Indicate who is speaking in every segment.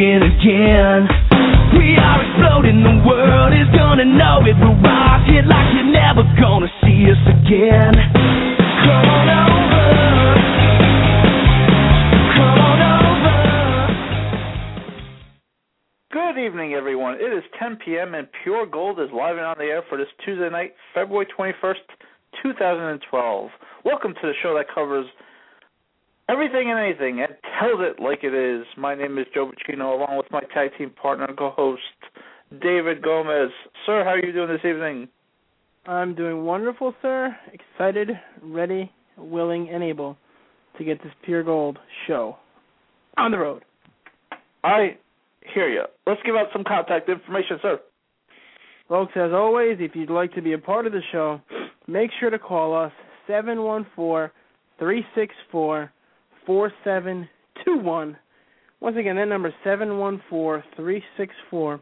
Speaker 1: it again. We are exploding, the world is gonna know it. We'll like you're never gonna see us again. Come on over.
Speaker 2: Good evening, everyone. It is 10 p.m. and Pure Gold is live and on the air for this Tuesday night, February 21st, 2012. Welcome to the show that covers everything and anything and tells it like it is. My name is Joe Bacino, along with my tag team partner and co-host David Gomez. Sir, how are you doing this evening?
Speaker 3: I'm doing wonderful, sir. Excited, ready, willing, and able to get this pure gold show on the road.
Speaker 2: I hear you. Let's give out some contact information, sir.
Speaker 3: Folks, as always, if you'd like to be a part of the show, make sure to call us 714 364 4721. Once again, that number is 714 364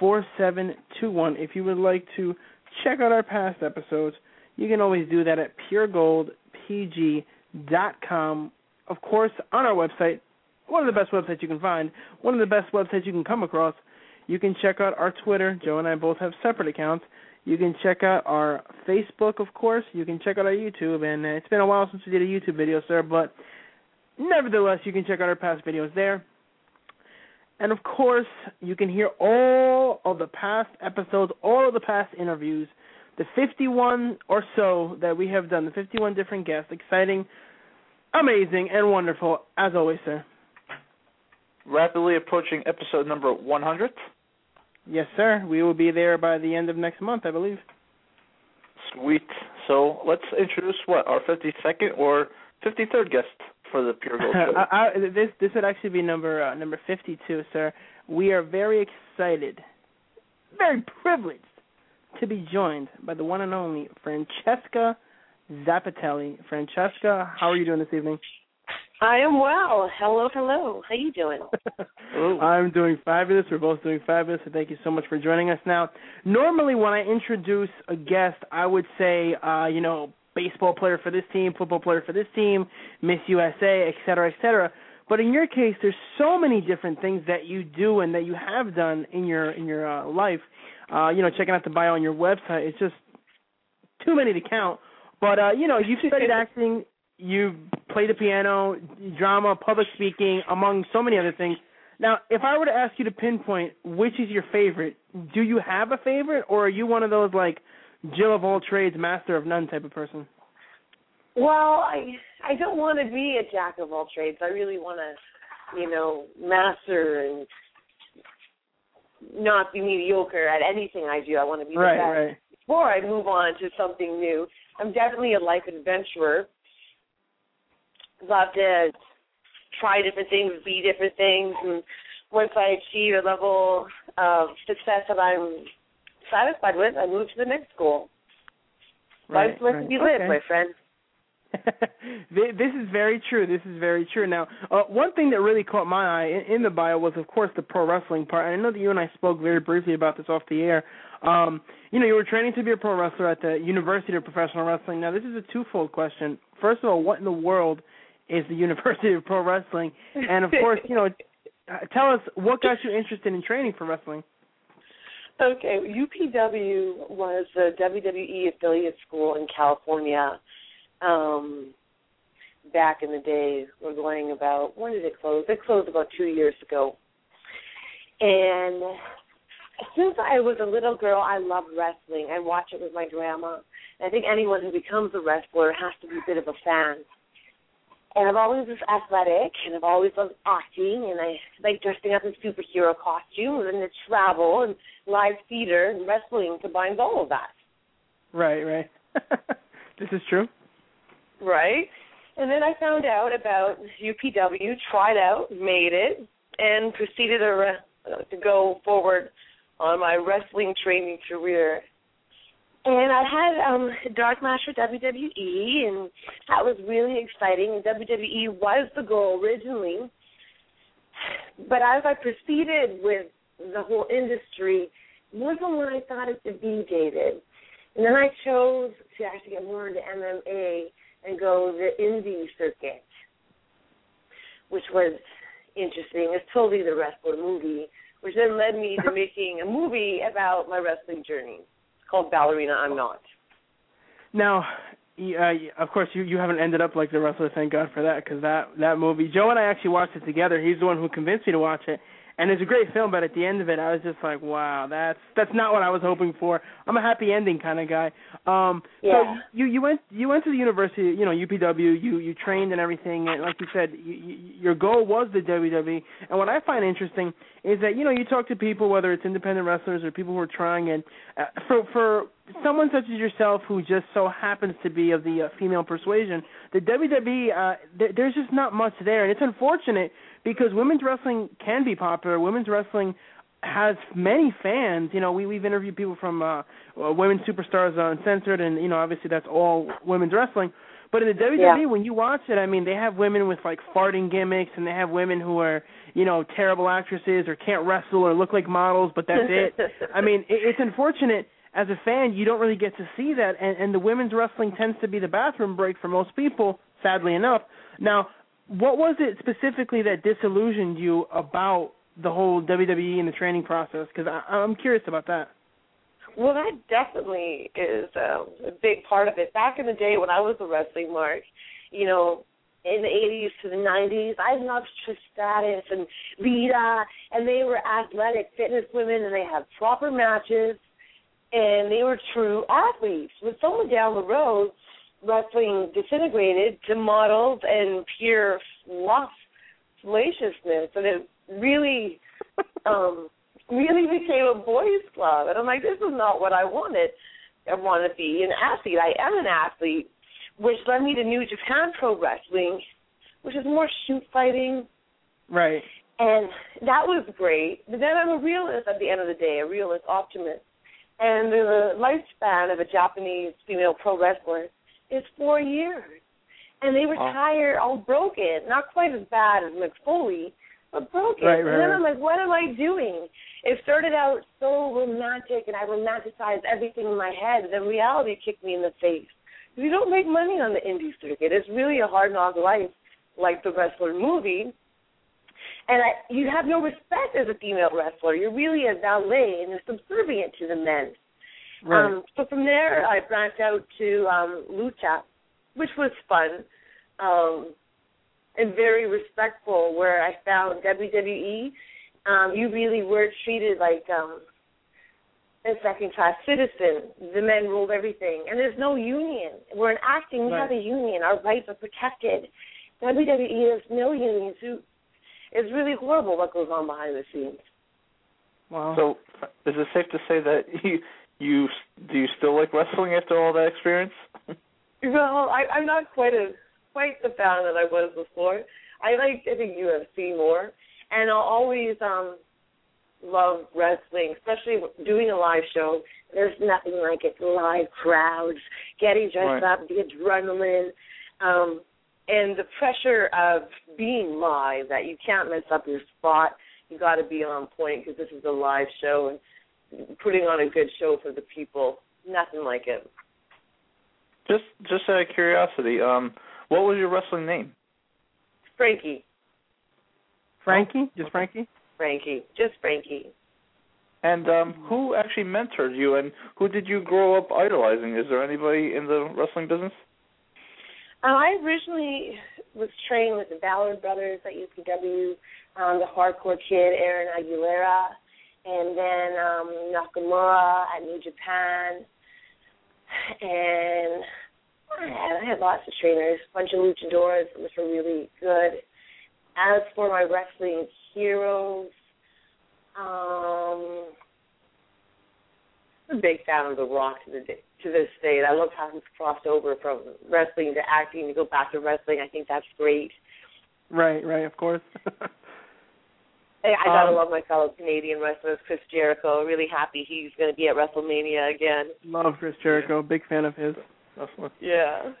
Speaker 3: 4721. If you would like to check out our past episodes, you can always do that at puregoldpg.com. Of course, on our website, one of the best websites you can find, one of the best websites you can come across. You can check out our Twitter. Joe and I both have separate accounts. You can check out our Facebook, of course. You can check out our YouTube. And it's been a while since we did a YouTube video, sir, but nevertheless, you can check out our past videos there. And of course, you can hear all of the past episodes, all of the past interviews, the 51 or so that we have done, the 51 different guests. Exciting, amazing, and wonderful, as always, sir.
Speaker 2: Rapidly approaching episode number 100.
Speaker 3: Yes, sir. We will be there by the end of next month, I believe.
Speaker 2: Sweet. So let's introduce what our 52nd or 53rd guest for the Pure Gold Show.
Speaker 3: I, I, this this would actually be number uh, number 52, sir. We are very excited, very privileged to be joined by the one and only Francesca Zappitelli. Francesca, how are you doing this evening?
Speaker 4: I am well. Hello, hello. How are you doing?
Speaker 3: I'm doing fabulous. We're both doing fabulous. So thank you so much for joining us. Now, normally when I introduce a guest, I would say, uh, you know, baseball player for this team, football player for this team, Miss USA, et cetera, et cetera. But in your case, there's so many different things that you do and that you have done in your in your uh, life. Uh, you know, checking out the bio on your website, it's just too many to count. But uh, you know, you've studied acting, you've played the piano, drama, public speaking, among so many other things. Now, if I were to ask you to pinpoint which is your favorite, do you have a favorite, or are you one of those like Jill of all trades, master of none type of person?
Speaker 4: Well, I I don't want to be a jack of all trades. I really want to, you know, master and not be mediocre at anything I do. I want to be
Speaker 3: Right,
Speaker 4: the best
Speaker 3: right.
Speaker 4: before I move on to something new. I'm definitely a life adventurer. Love to try different things, be different things, and once I achieve a level of success that I'm satisfied with, I move to the next goal.
Speaker 3: Right,
Speaker 4: Life's meant
Speaker 3: right.
Speaker 4: to be lived,
Speaker 3: Okay.
Speaker 4: my friend.
Speaker 3: This is very true. This is very true. Now, uh, one thing that really caught my eye in, in the bio was, of course, the pro wrestling part. And I know that you and I spoke very briefly about this off the air. Um, you know, you were training to be a pro wrestler at the University of Professional Wrestling. Now, this is a twofold question. First of all, what in the world is the University of Pro Wrestling? And of course, you know, tell us what got you interested in training for wrestling.
Speaker 4: Okay, UPW was a WWE affiliate school in California. Um, back in the day, we're going about when did it close? It closed about two years ago. And since I was a little girl, I loved wrestling. I watched it with my grandma. And I think anyone who becomes a wrestler has to be a bit of a fan. And I've always was athletic, and I've always loved acting, and I like dressing up in superhero costumes, and the travel, and live theater, and wrestling combines all of that.
Speaker 3: Right, right. this is true.
Speaker 4: Right. And then I found out about UPW, tried out, made it, and proceeded to, re- uh, to go forward on my wrestling training career. And I had um Dark Match for WWE, and that was really exciting. And WWE was the goal originally, but as I proceeded with the whole industry, wasn't what I thought it to be, David. And then I chose to actually get more into MMA and go the indie circuit, which was interesting. It's totally the wrestler movie, which then led me to making a movie about my wrestling journey. Called Ballerina I'm Not.
Speaker 3: Now, uh, of course, you you haven't ended up like the wrestler. Thank God for that, because that that movie. Joe and I actually watched it together. He's the one who convinced me to watch it, and it's a great film. But at the end of it, I was just like, wow, that's that's not what I was hoping for. I'm a happy ending kind of guy. Um,
Speaker 4: yeah.
Speaker 3: So you you went you went to the university, you know, UPW. You you trained and everything, and like you said, you, you, your goal was the WWE. And what I find interesting is that you know you talk to people, whether it's independent wrestlers or people who are trying, and uh, for for someone such as yourself who just so happens to be of the uh, female persuasion, the WWE, uh, th- there's just not much there, and it's unfortunate because women's wrestling can be popular. Women's wrestling has many fans. You know, we we've interviewed people from uh, uh women's superstars on Uncensored, and you know, obviously that's all women's wrestling. But in the WWE,
Speaker 4: Yeah.
Speaker 3: when you watch it, I mean, they have women with like farting gimmicks, and they have women who are, you know, terrible actresses or can't wrestle or look like models, but that's it. I mean, it, it's unfortunate as a fan you don't really get to see that, and, and the women's wrestling tends to be the bathroom break for most people, sadly enough. Now, what was it specifically that disillusioned you about the whole WWE and the training process? Because I'm curious about that.
Speaker 4: Well, that definitely is um, a big part of it. Back in the day when I was a wrestling mark, you know, in the 80s to the 90s, I loved Trish Stratus and Lita, and they were athletic fitness women, and they had proper matches, and they were true athletes. With someone down the road, wrestling disintegrated to models and pure fluff, fallaciousness, and it really um really became a boys club and I'm like, this is not what I wanted. I want to be an athlete. I am an athlete, which led me to New Japan Pro Wrestling, which is more shoot fighting,
Speaker 3: Right.
Speaker 4: and that was great. But then I'm a realist at the end of the day, a realist optimist. And the lifespan of a Japanese female pro wrestler is four years. And they retire all broken, not quite as bad as Mick Foley, but broken.
Speaker 3: Right, right,
Speaker 4: and then. I'm like, what am I doing? It started out so romantic, and I romanticized everything in my head. Then reality kicked me in the face. You don't make money on the indie circuit. It's really a hard knock life, like the wrestler movie. And I, you have no respect as a female wrestler. You're really a valet, and you're subservient to the men.
Speaker 3: Right.
Speaker 4: Um, so from there, I branched out to um, lucha, which was fun um, and very respectful. Where I found WWE, um, you really were treated like um, a second-class citizen. The men ruled everything, and there's no union. We're in acting. We
Speaker 3: Right.
Speaker 4: have a union. Our rights are protected. WWE has no union. So it's really horrible what goes on behind the scenes.
Speaker 3: wow.
Speaker 2: So, is it safe to say that you you do you still like wrestling after all that experience?
Speaker 4: Well, I, I'm not quite a quite the fan that I was before. I like I think UFC more, and I'll always um love wrestling, especially doing a live show. There's nothing like it. Live crowds, getting dressed
Speaker 2: Right.
Speaker 4: up, the adrenaline, um, and the pressure of being live. That you can't mess up your spot. You got to be on point because this is a live show and putting on a good show for the people. Nothing like it.
Speaker 2: Just just out of curiosity, um, what was your wrestling name?
Speaker 4: Frankie.
Speaker 3: Frankie? Just Frankie?
Speaker 4: Frankie, just Frankie.
Speaker 2: And um, who actually mentored you, and who did you grow up idolizing? Is there anybody in the wrestling business?
Speaker 4: Uh, I originally was trained with the Ballard brothers at UPW, um, the hardcore kid Aaron Aguilera, and then um, Nakamura at New Japan, and I had, lots of trainers, a bunch of luchadors, which were really good. As for my wrestling heroes, um, I'm a big fan of The Rock to the to this day. I love how he's crossed over from wrestling to acting to go back to wrestling. I think that's great.
Speaker 3: Right, right, of course.
Speaker 4: I, I gotta
Speaker 3: Um,
Speaker 4: love my fellow Canadian wrestlers, Chris Jericho. Really happy he's going to be at WrestleMania again.
Speaker 3: Love Chris Jericho. Big fan of his.
Speaker 2: Wrestling.
Speaker 4: Yeah.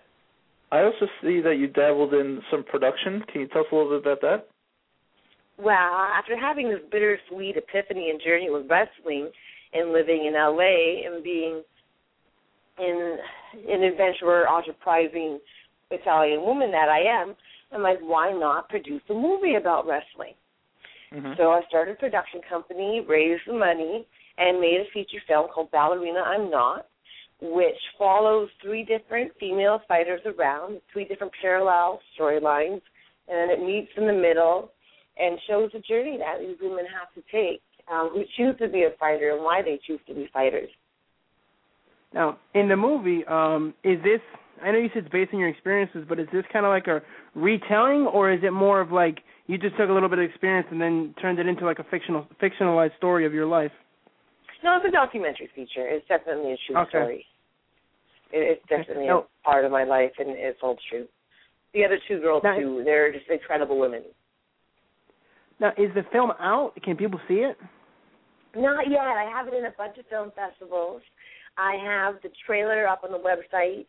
Speaker 2: I also see that you dabbled in some production. Can you tell us a little bit about that?
Speaker 4: Well, after having this bittersweet epiphany and journey with wrestling and living in LA and being in an adventurer, enterprising Italian woman that I am, I'm like, why not produce a movie about wrestling?
Speaker 2: Mm-hmm.
Speaker 4: So I started a production company, raised the money, and made a feature film called Ballerina I'm Not, which follows three different female fighters around, three different parallel storylines, and then it meets in the middle and shows the journey that these women have to take um, who choose to be a fighter and why they choose to be fighters.
Speaker 3: Now, in the movie, um, is this? I know you said it's based on your experiences, but is this kind of like a retelling, or is it more of like you just took a little bit of experience and then turned it into like a fictional, fictionalized story of your life?
Speaker 4: No, it's a documentary feature. It's definitely a true
Speaker 3: Okay.
Speaker 4: story. It, it's definitely a part of my life, and it's all true. The other two girls
Speaker 3: Now-
Speaker 4: too. They're just incredible women.
Speaker 3: Now, is the film out? Can people see it?
Speaker 4: Not yet. I have it in a bunch of film festivals. I have the trailer up on the website,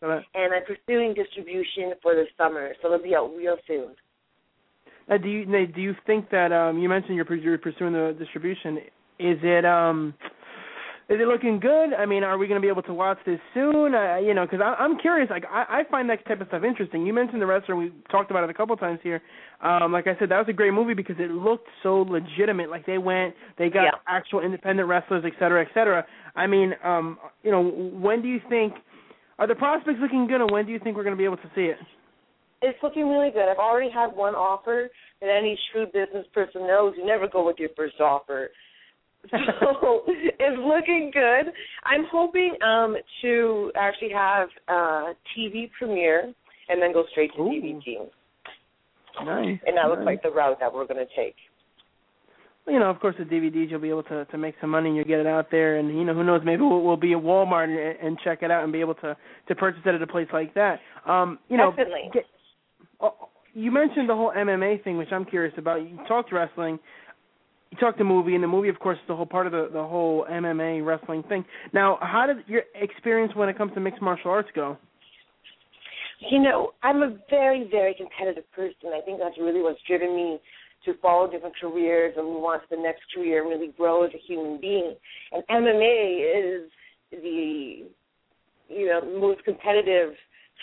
Speaker 3: that-
Speaker 4: and I'm pursuing distribution for the summer, so it'll be out real soon.
Speaker 3: Now, do you do you think that um, you mentioned you're, you're pursuing the distribution? Is it um, is it looking good? I mean, are we going to be able to watch this soon? Uh, you know, because I'm curious. Like, I, I find that type of stuff interesting. You mentioned the wrestler. We talked about it a couple of times here. Um, like I said, that was a great movie because it looked so legitimate. Like they went, they got
Speaker 4: Yeah.
Speaker 3: actual independent wrestlers, et cetera, et cetera. I mean, um, you know, when do you think? Are the prospects looking good, and when do you think we're going to be able to see it?
Speaker 4: It's looking really good. I've already had one offer, and any shrewd business person knows you never go with your first offer. So it's looking good. I'm hoping um to actually have a TV premiere and then go straight to
Speaker 3: Ooh.
Speaker 4: DVD.
Speaker 3: Nice.
Speaker 4: And that looks like the route that we're going to take.
Speaker 3: you know, of course, the DVDs you'll be able to to make some money and you'll get it out there, and you know, who knows, maybe we'll, we'll be at Walmart and, and check it out and be able to to purchase it at a place like that. Um, you know,
Speaker 4: Definitely.
Speaker 3: get, oh, you mentioned the whole MMA thing, which I'm curious about. You talked wrestling, you talked the movie, and the movie, of course, is the whole part of the the whole MMA wrestling thing. Now, how did your experience when it comes to mixed martial arts go?
Speaker 4: You know, I'm a very, very competitive person. I think that's really what's driven me to follow different careers and move on to the next career and really grow as a human being. And MMA is the you know most competitive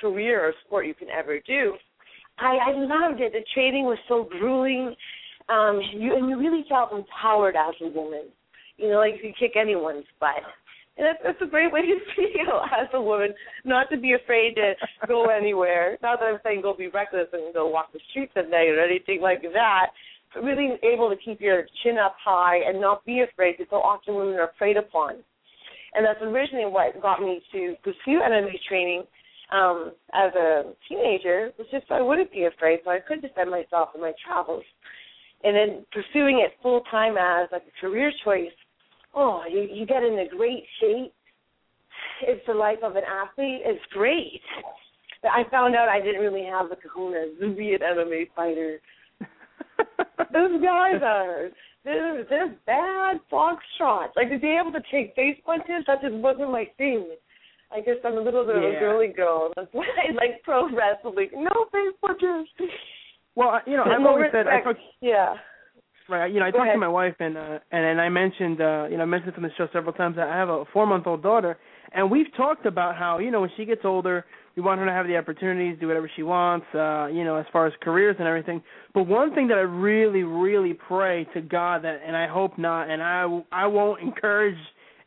Speaker 4: career or sport you can ever do. I, I loved it. The training was so grueling, um, you, and you really felt empowered as a woman. You know, like you kick anyone's butt. And that's, that's a great way to feel as a woman, not to be afraid to go anywhere. Not that I'm saying go be reckless and go walk the streets at night or anything like that, but really able to keep your chin up high and not be afraid because so often women are preyed upon. And that's originally what got me to pursue MMA training um, as a teenager, was just I wouldn't be afraid, so I could defend myself in my travels. And then pursuing it full time as like a career choice oh, you, you get in a great shape. It's the life of an athlete. It's great. But I found out I didn't really have the kahunas to be an MMA fighter. Those guys are they're, they're bad foxtrots. Like to be able to take face punches, that just wasn't my thing. I guess I'm a little bit of a girly girl. That's why I like pro wrestling. No face punches.
Speaker 3: Well, you know, I've always said I talked
Speaker 4: Yeah.
Speaker 3: Right. You know, I
Speaker 4: Go
Speaker 3: talked
Speaker 4: ahead.
Speaker 3: to my wife and uh and, and I mentioned uh you know, I mentioned on the show several times that I have a four month old daughter and we've talked about how, you know, when she gets older, we want her to have the opportunities, do whatever she wants, uh, you know, as far as careers and everything. But one thing that I really, really pray to God that and I hope not and I I won't encourage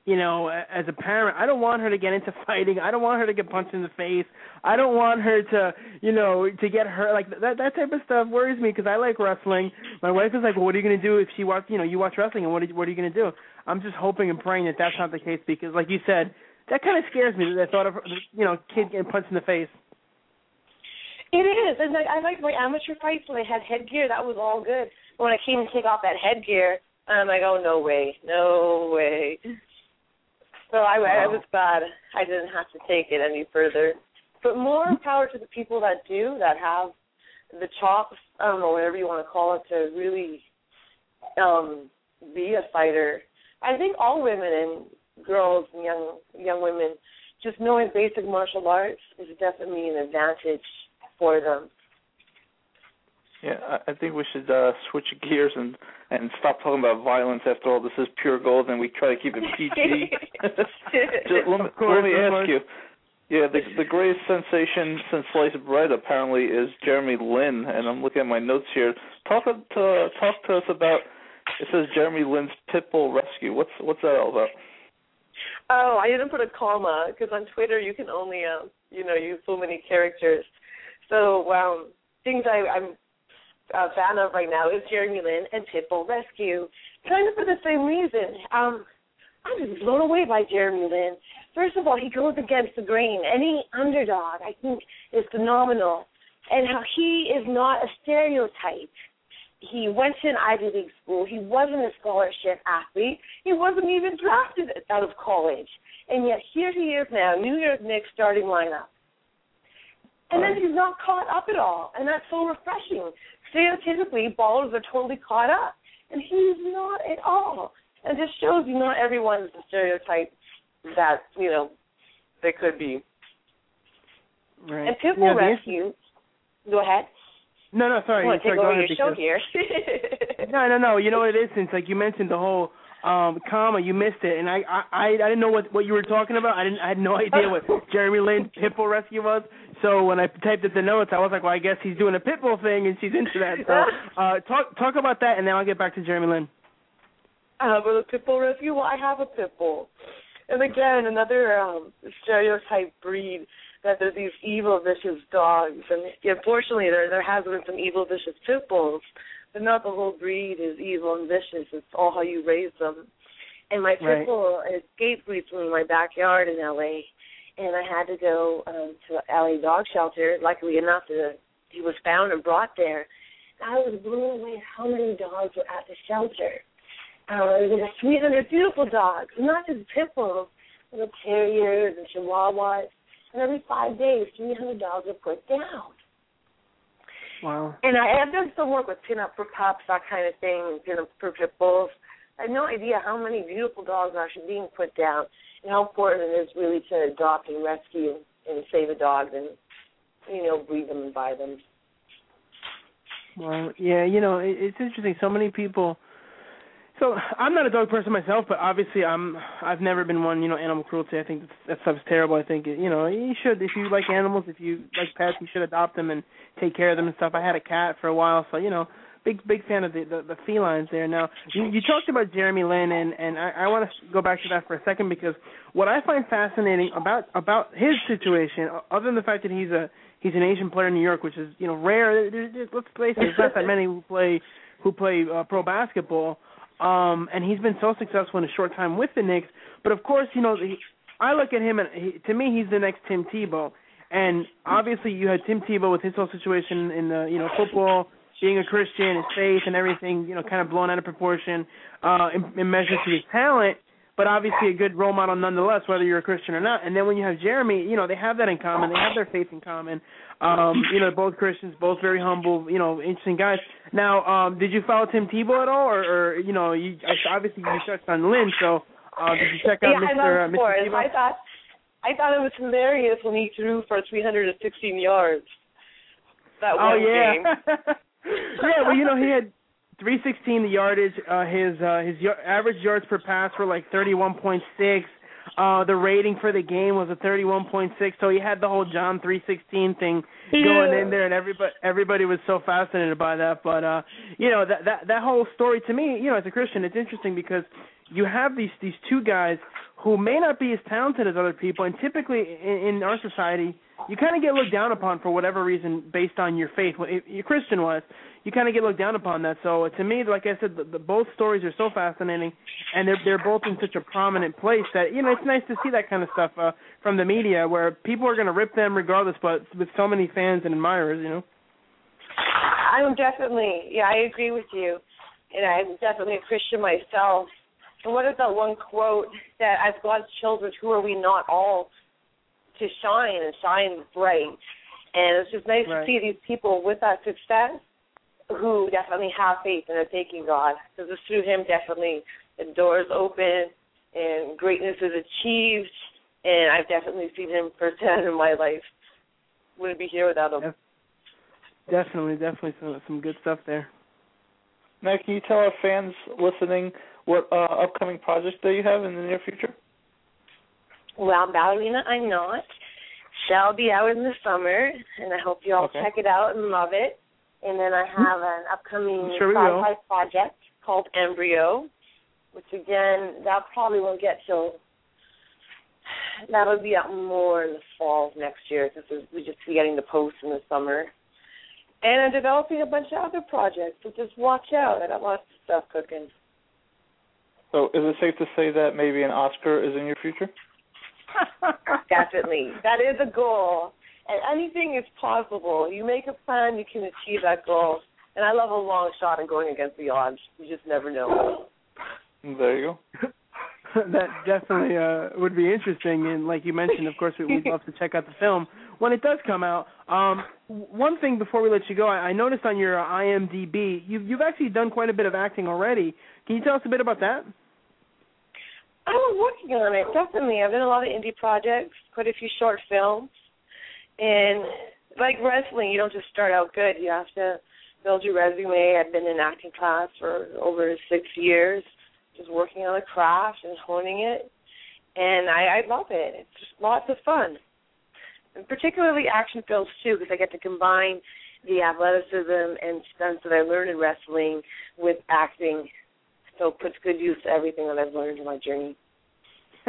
Speaker 3: you know, as a parent, I don't want her to get into fighting. I don't want her to get punched in the face. I don't want her to, you know, to get hurt. Like that that type of stuff worries me because I like wrestling. My wife is like, "Well, what are you going to do if she watch, you know, you watch wrestling and what are, what are you going to do?" I'm just hoping and praying that that's not the case because like you said, that kind of scares me the thought of, you know, kid getting punched in the face.
Speaker 4: It is, and like I liked my amateur fights when I had headgear. That was all good. But when I came to take off that headgear, I'm like, oh no way, no way. So I, I was glad I didn't have to take it any further. But more power to the people that do, that have the chops, I don't know, whatever you want to call it, to really um be a fighter. I think all women and girls and young young women just knowing basic martial arts is definitely an advantage for them.
Speaker 2: Yeah, I I think we should uh, switch gears and and stop talking about violence. After all, this is pure gold, and we try to keep it PG. Just let me,
Speaker 3: Of course,
Speaker 2: let me ask
Speaker 3: course.
Speaker 2: you: Yeah, the the greatest sensation since sliced bread apparently is Jeremy Lin, and I'm looking at my notes here. Talk to talk to us about. It says Jeremy Lin's Pitbull Rescue. What's what's that all about?
Speaker 4: Oh, I didn't put a comma because on Twitter you can only, um, you know, use so many characters. So um, things I, I'm a fan of right now is Jeremy Lin and Pitbull Rescue, kind of for the same reason. Um, I'm just blown away by Jeremy Lin. First of all, he goes against the grain. Any underdog, I think, is phenomenal. And how he is not a stereotype. He went to an Ivy League school. He wasn't a scholarship athlete. He wasn't even drafted out of college. And yet here he is now, New York Knicks starting lineup. And then he's not caught up at all. And that's so refreshing. Stereotypically, ballers are totally caught up. And he's not at all. And just shows you not everyone is the stereotype that, you know, they could be.
Speaker 3: Right.
Speaker 4: And Pitbull
Speaker 3: Yeah, the
Speaker 4: Rescue, go ahead.
Speaker 3: No, no, sorry.
Speaker 4: I want to
Speaker 3: sorry,
Speaker 4: take
Speaker 3: go
Speaker 4: over your show
Speaker 3: because-
Speaker 4: here.
Speaker 3: No, no, no. You know what it is? Since like you mentioned the whole um comma, you missed it, and I I I didn't know what what you were talking about. I didn't I had no idea what Jeremy Lin Pitbull Rescue was. So when I typed up the notes, I was like, well, I guess he's doing a Pitbull thing, and she's into that. So uh talk talk about that, and then I'll get back to Jeremy Lin.
Speaker 4: Uh, with a pit bull rescue, well, I have a pit bull. And again, another um, stereotype breed that there's these evil, vicious dogs. And unfortunately, there there has been some evil, vicious pit bulls, but not the whole breed is evil and vicious. It's all how you raise them. And my pit
Speaker 3: Right.
Speaker 4: escaped recently in my backyard in LA, and I had to go um, to LA dog shelter. Luckily enough, the, he was found and brought there. I was blown away how many dogs were at the shelter. Uh, there were 300 beautiful dogs, not just pit bulls, little terriers and chihuahuas. And every five days, 300 dogs are put down.
Speaker 3: Wow.
Speaker 4: And I have done some work with pin-up for pups, that kind of thing, pin-up for pit bulls. I have no idea how many beautiful dogs are actually being put down and how important it is really to adopt and rescue and save a dog and, you know, breed them and buy them.
Speaker 3: Well, yeah, you know, it, it's interesting. So many people. So I'm not a dog person myself, but obviously I'm. I've never been one. You know, animal cruelty. I think that stuff's terrible. I think you know you should if you like animals, if you like pets, you should adopt them and take care of them and stuff. I had a cat for a while, so you know, big big fan of the the, the felines there. Now you, you talked about Jeremy Lin, and and I, I want to go back to that for a second because what I find fascinating about about his situation, other than the fact that he's a he's an Asian player in New York, which is you know rare. There, there, let's face it, there's not that many who play who play uh, pro basketball. Um, and he's been so successful in a short time with the Knicks. But of course, you know, he, I look at him and he, to me, he's the next Tim Tebow. And obviously, you had Tim Tebow with his whole situation in the you know football, being a Christian, his faith, and everything, you know, kind of blown out of proportion uh, in, in measure to his talent. But obviously, a good role model nonetheless, whether you're a Christian or not. And then when you have Jeremy, you know, they have that in common. They have their faith in common. Um, you know, both Christians, both very humble, you know, interesting guys. Now, um, did you follow Tim Tebow at all, or, or you know, you obviously you touched on Lin, so uh, did you check out
Speaker 4: yeah, I
Speaker 3: Mr.
Speaker 4: love
Speaker 3: Uh. Mr. Tebow?
Speaker 4: I thought I thought it was hilarious when he threw for 316 yards. That
Speaker 3: oh
Speaker 4: one
Speaker 3: yeah,
Speaker 4: game.
Speaker 3: yeah. Well, you know, he had 316 the yardage. Uh, his uh, his y- average yards per pass were like 31.6. Uh, the rating for the game was a 31.6. So he had the whole John 316 thing going in there, and everybody everybody was so fascinated by that. But uh, you know that that that whole story to me, you know, as a Christian, it's interesting because you have these these two guys who may not be as talented as other people, and typically in, in our society, you kind of get looked down upon for whatever reason based on your faith. If you're Christian was, you kind of get looked down upon that. So to me, like I said, the, the, both stories are so fascinating, and they're they're both in such a prominent place that you know it's nice to see that kind of stuff uh, from the media where people are going to rip them regardless, but with so many fans and admirers, you know.
Speaker 4: I'm definitely, yeah, I agree with you, and I'm definitely a Christian myself. And what is that one quote that as God's children, who are we not all to shine and shine bright? And it's just nice
Speaker 3: Right.
Speaker 4: to see these people with that success who definitely have faith and are thanking God because it's through Him definitely the doors open and greatness is achieved. And I've definitely seen Him firsthand in my life. Wouldn't be here without Him.
Speaker 3: Definitely, definitely some some good stuff there.
Speaker 2: Now, can you tell our fans listening what uh, upcoming projects that you have in the near future?
Speaker 4: Well, ballerina, I'm not. shall be out in the summer, and I hope you all
Speaker 2: Okay.
Speaker 4: check it out and love it. And then I have an upcoming
Speaker 3: Sure
Speaker 4: sci-fi project called Embryo, which again that probably won't get till that'll be out more in the fall of next year since we just be getting the post in the summer. And I'm developing a bunch of other projects, so just watch out. I got lots of stuff cooking.
Speaker 2: So, is it safe to say that maybe an Oscar is in your future?
Speaker 4: Definitely. That is a goal. And anything is possible. You make a plan, you can achieve that goal. And I love a long shot and going against the odds. You just never know.
Speaker 2: There you go.
Speaker 3: that definitely uh, would be interesting. And like you mentioned, of course, we, we'd love to check out the film when it does come out. Um, one thing before we let you go, I, I noticed on your uh, IMDb, you've, you've actually done quite a bit of acting already. Can you tell us a bit about that?
Speaker 4: I was working on it, definitely. I've done a lot of indie projects, quite a few short films. And like wrestling, you don't just start out good. You have to build your resume. I've been in acting class for over six years, just working on the craft and honing it. And I, I love it. It's just lots of fun. And particularly action films too, because I get to combine the athleticism and stunts that I learned in wrestling with acting. So puts good use to everything that I've learned in my journey.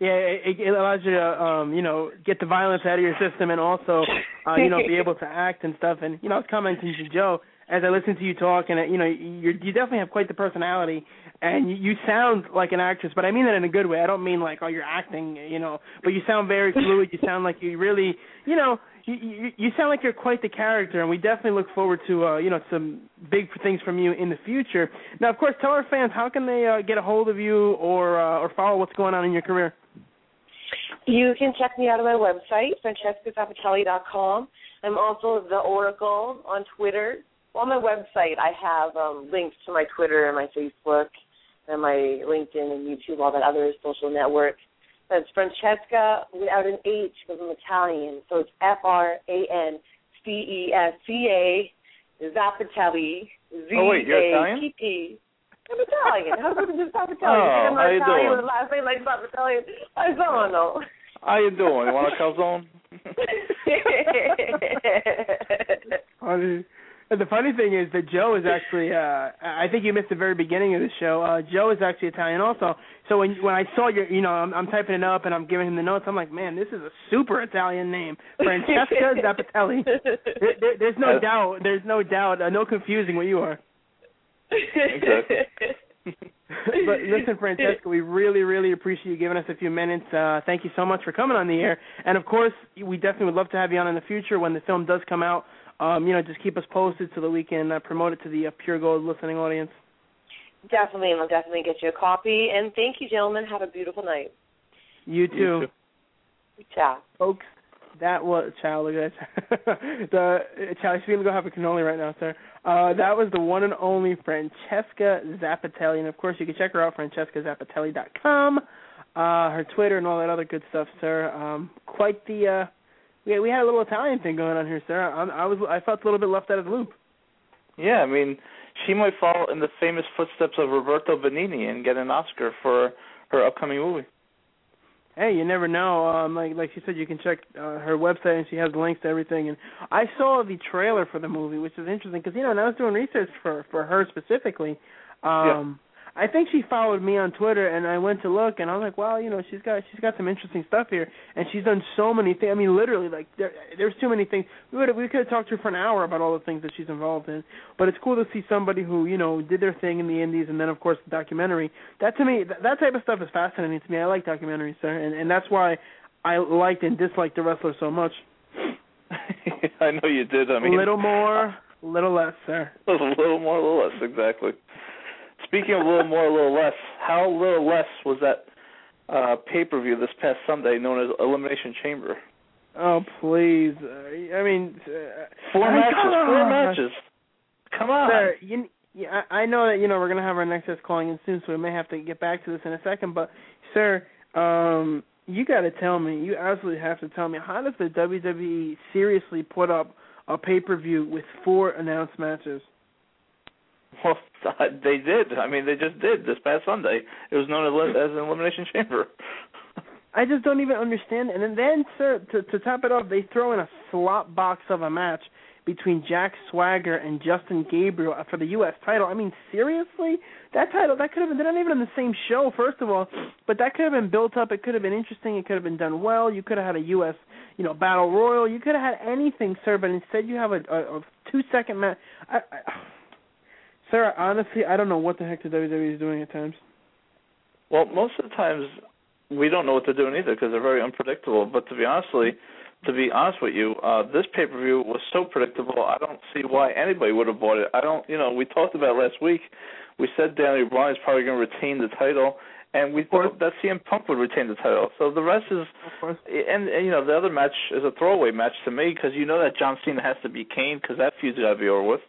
Speaker 3: yeah, it, it allows you to, um, you know, get the violence out of your system and also, uh, you know, be able to act and stuff. And you know, I was commenting to Joe as I listened to you talk, and uh, you know, you you definitely have quite the personality, and you, you sound like an actress. But I mean that in a good way. I don't mean like, oh, you're acting, you know. But you sound very fluid. You sound like you really, you know, you, you sound like you're quite the character, and we definitely look forward to uh, you know some big things from you in the future. Now, of course, tell our fans how can they uh, get a hold of you or uh, or follow what's going on in your career.
Speaker 4: You can check me out on my website, francescazappitelli.com. I'm also the Oracle on Twitter. On my website, I have um, links to my Twitter and my Facebook and my LinkedIn and YouTube, all that other social network. That's Francesca without an H because I'm Italian. So it's F R A N C E S C A Zappitelli. Z
Speaker 2: oh, wait, you're Italian?
Speaker 4: P-P. I'm Italian. How come it's Zappitelli?
Speaker 2: Oh,
Speaker 4: I'm
Speaker 2: how you
Speaker 4: Italian
Speaker 2: doing?
Speaker 4: a last name like Zappitelli. I don't know.
Speaker 2: How you doing? You want a calzone?
Speaker 3: Funny. And the funny thing is that Joe is actually uh I think you missed the very beginning of the show. Uh Joe is actually Italian also. So when when I saw your you know, I'm I'm typing it up and I'm giving him the notes, I'm like, Man, this is a super Italian name. Francesca Zappitelli. There, there, there's no doubt there's no doubt, uh, no confusing what you are.
Speaker 2: Exactly.
Speaker 3: but listen, Francesca, we really, really appreciate you giving us a few minutes. Uh, thank you so much for coming on the air. And of course, we definitely would love to have you on in the future when the film does come out. Um, you know, just keep us posted so that we can uh, promote it to the uh, Pure Gold listening audience.
Speaker 4: Definitely, and I'll definitely get you a copy. And thank you, gentlemen. Have a beautiful night.
Speaker 3: You too,
Speaker 2: You too.
Speaker 4: Ciao.
Speaker 3: folks. That was Chow. Look at that. the Chow. She's gonna go have a cannoli right now, sir. Uh, that was the one and only Francesca Zappitelli, and of course you can check her out francescazappitelli.com, uh, her Twitter and all that other good stuff, sir. Um, quite the uh, we we had a little Italian thing going on here, sir. I, I was I felt a little bit left out of the loop.
Speaker 2: Yeah, I mean, she might follow in the famous footsteps of Roberto Benigni and get an Oscar for her upcoming movie.
Speaker 3: Hey, you never know. Um, like like she said, you can check uh, her website and she has links to everything. And I saw the trailer for the movie, which is interesting because you know, when I was doing research for for her specifically, um, I think she followed me on Twitter, and I went to look, and I was like, wow, you know, she's got she's got some interesting stuff here, and she's done so many things. I mean, literally, like there there's too many things. We would we could have talked to her for an hour about all the things that she's involved in. But it's cool to see somebody who you know did their thing in the indies, and then of course the documentary. That to me, that, that type of stuff is fascinating to me. I like documentaries, sir, and and that's why I liked and disliked the wrestler so much.
Speaker 2: I know you did. I mean, a
Speaker 3: little more, a little less, sir.
Speaker 2: a little more, a little less, exactly. Speaking of a little more, a little less, how little less was that uh, pay-per-view this past Sunday known as Elimination Chamber?
Speaker 3: Oh please, uh, I mean, uh,
Speaker 2: Four
Speaker 3: I-
Speaker 2: matches, four
Speaker 3: on.
Speaker 2: matches. Come on.
Speaker 3: Sir, you, yeah, I I know that you know we're gonna have our next guest calling in soon, so we may have to get back to this in a second. But, sir, um, you got to tell me. You absolutely have to tell me. How does the WWE seriously put up a pay per view with four announced matches?
Speaker 2: Well, they did. I mean, they just did this past Sunday. It was known as, an Elimination Chamber.
Speaker 3: I just don't even understand. And then, sir, to, to top it off, they throw in a slot box of a match between Jack Swagger and Justin Gabriel for the U.S. title. I mean, seriously, that title that could have been. They're not even on the same show, first of all, but that could have been built up. It could have been interesting. It could have been done well. You could have had a U.S. you know battle royal. You could have had anything, sir. But instead, you have a, a, a two second match. I, I, sir, honestly, I don't know what the heck the WWE is doing at times.
Speaker 2: Well, most of the times we don't know what they're doing either because they're very unpredictable. But to be honestly, to be honest with you, uh, this pay per view was so predictable. I don't see why anybody would have bought it. I don't, you know, we talked about it last week. We said Daniel Bryan is probably going to retain the title, and we thought that CM Punk would retain the title. So the rest is, and, and you know, the other match is a throwaway match to me because you know that John Cena has to be Kane because that feud's got to be over with.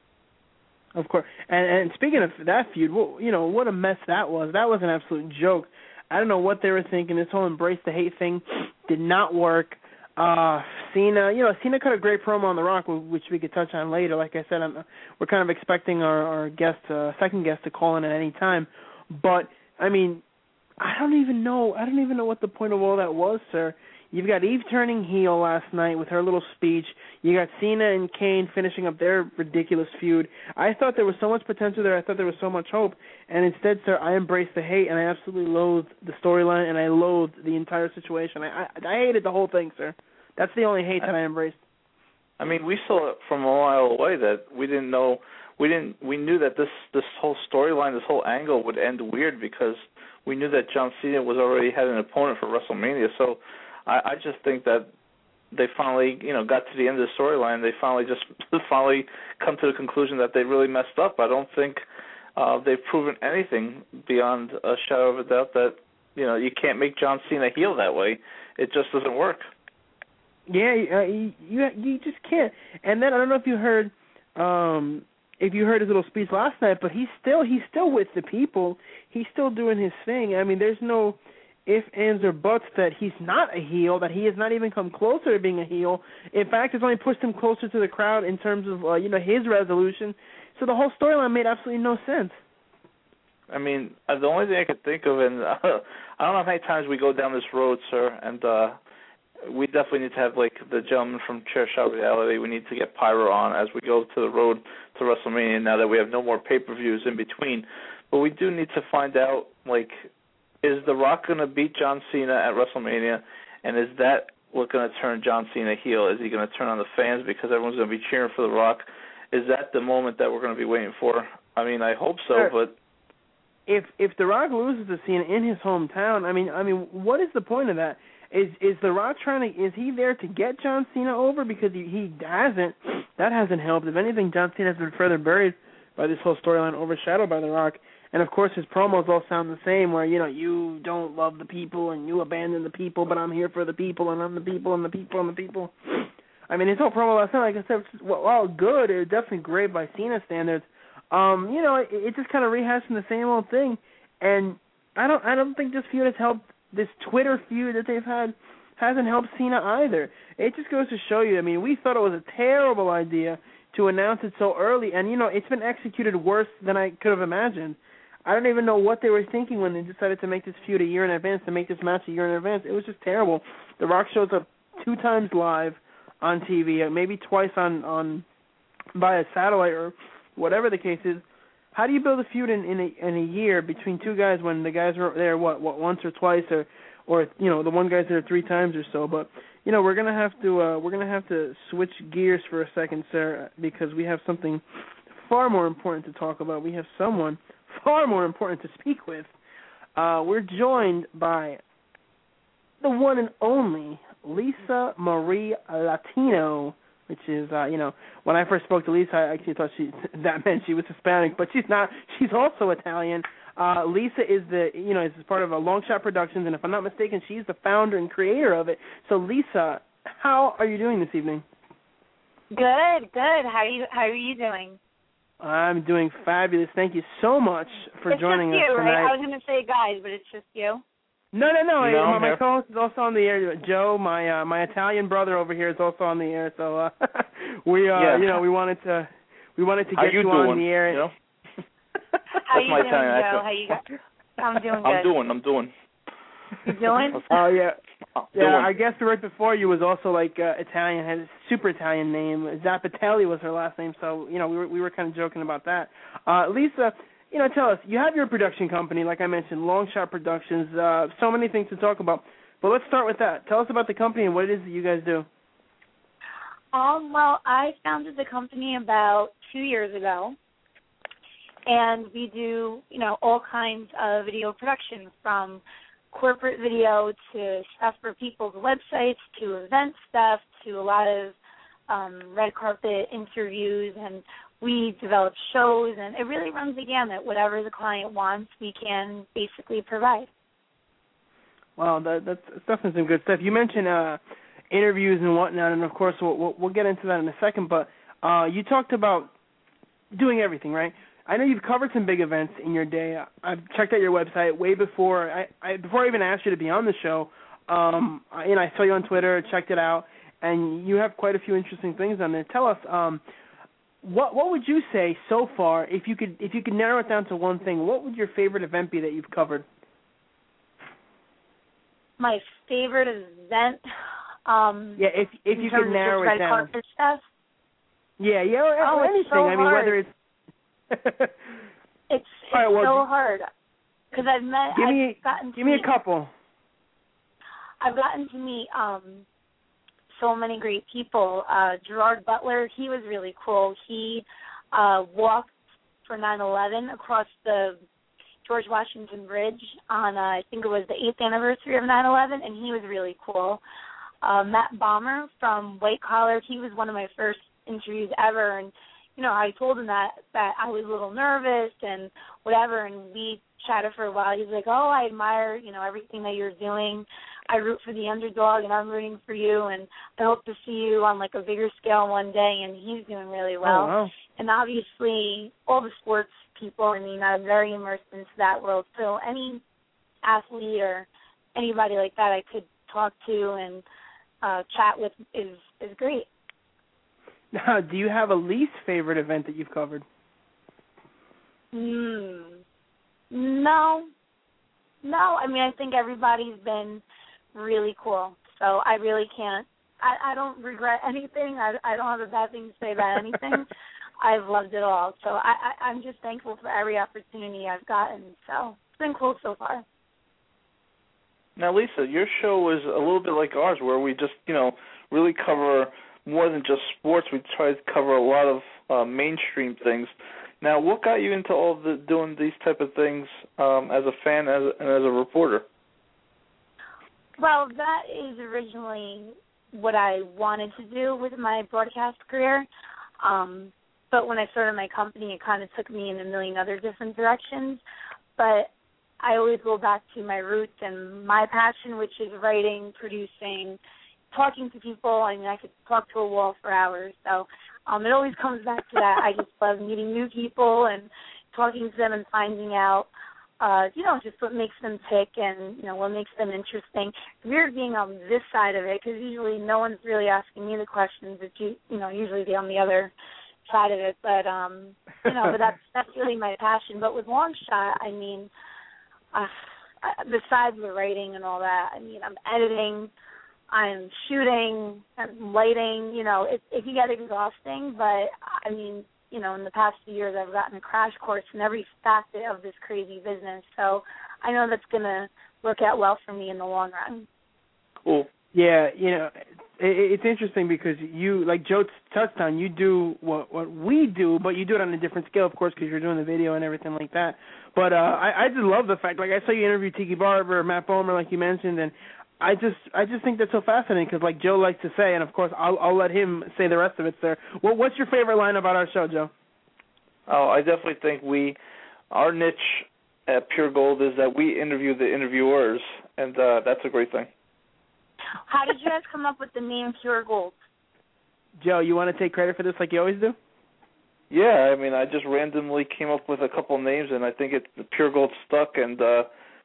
Speaker 3: Of course, and and speaking of that feud, well, you know what a mess that was. That was an absolute joke. I don't know what they were thinking. This whole embrace the hate thing did not work. Uh, Cena, you know, Cena cut a great promo on The Rock, which we could touch on later. Like I said, I'm, we're kind of expecting our, our guest, uh, second guest, to call in at any time. But I mean, I don't even know. I don't even know what the point of all that was, sir. You've got Eve turning heel last night with her little speech. You got Cena and Kane finishing up their ridiculous feud. I thought there was so much potential there. I thought there was so much hope. And instead, sir, I embraced the hate and I absolutely loathed the storyline and I loathed the entire situation. I, I I hated the whole thing, sir. That's the only hate that I embraced.
Speaker 2: I mean, we saw it from a mile away that we didn't know we didn't we knew that this this whole storyline, this whole angle would end weird because we knew that John Cena was already had an opponent for WrestleMania. So I, I just think that they finally, you know, got to the end of the storyline. They finally just finally come to the conclusion that they really messed up. I don't think uh, they've proven anything beyond a shadow of a doubt that you know you can't make John Cena heel that way. It just doesn't work.
Speaker 3: Yeah, uh, you, you you just can't. And then I don't know if you heard um if you heard his little speech last night, but he's still he's still with the people. He's still doing his thing. I mean, there's no if, ands, or buts that he's not a heel, that he has not even come closer to being a heel. In fact, it's only pushed him closer to the crowd in terms of uh, you know his resolution. So the whole storyline made absolutely no sense.
Speaker 2: I mean, uh, the only thing I could think of, and uh, I don't know how many times we go down this road, sir, and uh we definitely need to have like the gentleman from Chair Shot Reality. We need to get Pyro on as we go to the road to WrestleMania. Now that we have no more pay per views in between, but we do need to find out like is The Rock going to beat John Cena at WrestleMania, and is that what's going to turn John Cena heel? Is he going to turn on the fans because everyone's going to be cheering for The Rock? Is that the moment that we're going to be waiting for? I mean, I hope so,
Speaker 3: sure.
Speaker 2: but
Speaker 3: if if The Rock loses to Cena in his hometown, I mean, I mean, what is the point of that? Is is The Rock trying to? Is he there to get John Cena over because he he hasn't? That hasn't helped. If anything, John Cena has been further buried by this whole storyline, overshadowed by The Rock. And of course, his promos all sound the same, where you know you don't love the people and you abandon the people, but I'm here for the people and I'm the people and the people and the people. I mean, his whole promo last night, like I said, well, good. It was definitely great by Cena standards. Um, you know, it, it just kind of rehashing the same old thing, and I don't, I don't think this feud has helped. This Twitter feud that they've had hasn't helped Cena either. It just goes to show you. I mean, we thought it was a terrible idea to announce it so early, and you know, it's been executed worse than I could have imagined. I don't even know what they were thinking when they decided to make this feud a year in advance, to make this match a year in advance. It was just terrible. The Rock shows up two times live on TV, maybe twice on on via satellite or whatever the case is. How do you build a feud in in a, in a year between two guys when the guys are there what what once or twice or or you know the one guy's there three times or so? But you know we're gonna have to uh, we're gonna have to switch gears for a second, sir, because we have something far more important to talk about. We have someone far more important to speak with. Uh, we're joined by the one and only Lisa Marie Latino, which is, uh, you know, when I first spoke to Lisa, I actually thought she that meant she was Hispanic, but she's not. She's also Italian. Uh, Lisa is the, you know, is part of a Long Shot Productions, and if I'm not mistaken, she's the founder and creator of it. So, Lisa, how are you doing this evening?
Speaker 5: Good, good. How are you? How are you doing?
Speaker 3: I'm doing fabulous. Thank you so much for
Speaker 5: it's
Speaker 3: joining
Speaker 5: just you,
Speaker 3: us tonight.
Speaker 5: Right? I was going to say guys, but it's just you.
Speaker 3: No, no, no.
Speaker 2: No,
Speaker 3: my, my co-host is also on the air. Joe, my uh, my Italian brother over here, is also on the air. So uh, we, uh,
Speaker 2: Yeah.
Speaker 3: you know, we wanted to we wanted to
Speaker 2: how
Speaker 3: get
Speaker 2: you
Speaker 3: on the air.
Speaker 2: You know?
Speaker 5: How
Speaker 2: That's
Speaker 5: you
Speaker 2: my
Speaker 5: doing,
Speaker 2: Italian
Speaker 5: Joe?
Speaker 2: accent.
Speaker 5: How you? I'm doing good.
Speaker 2: I'm doing. I'm doing.
Speaker 5: You doing?
Speaker 3: Oh yeah,
Speaker 2: Oh,
Speaker 3: yeah.
Speaker 2: doing.
Speaker 3: Our guest right before you was also like uh, Italian, had a super Italian name. Zappitelli was her last name, so you know we were we were kind of joking about that. Uh, Lisa, you know, tell us. You have your production company, like I mentioned, Long Shot Productions. Uh, so many things to talk about, but let's start with that. Tell us about the company and what it is that you guys do.
Speaker 5: Um, well, I founded the company about two years ago, and we do, you know, all kinds of video production from corporate video to stuff for people's websites to event stuff to a lot of um, red carpet interviews and we develop shows and it really runs the gamut. Whatever the client wants, we can basically provide.
Speaker 3: Wow, that, that's, definitely some good stuff. You mentioned uh, interviews and whatnot, and of course we'll, we'll we'll get into that in a second. But uh, you talked about doing everything, right? I know you've covered some big events in your day. I've checked out your website way before I, I before I even asked you to be on the show. Um, I, you I saw you on Twitter, checked it out, and you have quite a few interesting things on there. Tell us, um, what what would you say so far, if you could if you could narrow it down to one thing, what would your favorite event be that you've covered?
Speaker 5: My favorite event, um,
Speaker 3: Yeah, if if you could narrow it down.
Speaker 5: stuff.
Speaker 3: Yeah, yeah, or,
Speaker 5: Oh,
Speaker 3: anything.
Speaker 5: so
Speaker 3: I mean,
Speaker 5: hard.
Speaker 3: whether it's
Speaker 5: It's it's
Speaker 3: right, well,
Speaker 5: so hard because I've met
Speaker 3: give
Speaker 5: I've
Speaker 3: me
Speaker 5: gotten to
Speaker 3: give me
Speaker 5: meet,
Speaker 3: a couple.
Speaker 5: I've gotten to meet um so many great people. Uh Gerard Butler, he was really cool. He uh walked for 9/11 across the George Washington Bridge on uh, I think it was the 8th anniversary of 9/11 and he was really cool. Uh Matt Bomer from White Collar, he was one of my first interviews ever and you know, I told him that that I was a little nervous and whatever and we chatted for a while. He's like, "Oh, I admire, you know, everything that you're doing. I root for the underdog and I'm rooting for you and I hope to see you on like a bigger scale one day." And he's doing really well.
Speaker 3: Oh, wow.
Speaker 5: And obviously, all the sports people, I mean, I'm very immersed into that world. So any athlete or anybody like that I could talk to and uh chat with is is great.
Speaker 3: Now, do you have a least favorite event that you've covered?
Speaker 5: Hmm. No. No, I mean I think everybody's been really cool. So I really can't I, I don't regret anything. I I don't have a bad thing to say about anything. I've loved it all. So I, I I'm just thankful for every opportunity I've gotten. So it's been cool so far.
Speaker 2: Now, Lisa, your show is a little bit like ours, where we just, you know, really cover more than just sports. We try to cover a lot of uh, mainstream things. Now, what got you into all the doing these type of things um, as a fan as and as a reporter?
Speaker 5: Well, that is originally what I wanted to do with my broadcast career. Um, but when I started my company, it kind of took me in a million other different directions. But I always go back to my roots and my passion, which is writing, producing, talking to people. I mean, I could talk to a wall for hours. So um, it always comes back to that. I just love meeting new people and talking to them and finding out uh, you know, just what makes them tick and, you know, what makes them interesting. Weird being on this side of it because usually no one's really asking me the questions. It's, you, you know, usually they on the other side of it. But, um, you know, but that's, that's really my passion. But with long shot, I mean, uh, besides the writing and all that, I mean, I'm editing, I'm shooting, I'm lighting, you know, it, it can get exhausting, but I mean, you know, in the past few years, I've gotten a crash course in every facet of this crazy business. So I know that's going to work out well for me in the long run.
Speaker 2: Cool.
Speaker 3: Yeah, you know, it, it's interesting because you, like Joe touched on, you do what what we do, but you do it on a different scale, of course, because you're doing the video and everything like that. But uh, I, I just love the fact, like I saw you interview Tiki Barber, Matt Bomer, like you mentioned, and I just I just think that's so fascinating because, like Joe likes to say, and of course I'll I'll let him say the rest of it, sir. What what's your favorite line about our show, Joe?
Speaker 2: Oh, I definitely think we, our niche at Pure Gold is that we interview the interviewers, and uh, that's a great thing.
Speaker 5: How did you guys come up with the name Pure Gold?
Speaker 3: Joe, you want to take credit for this like you always do?
Speaker 2: Yeah, I mean, I just randomly came up with a couple of names, and I think it the Pure Gold stuck, and uh,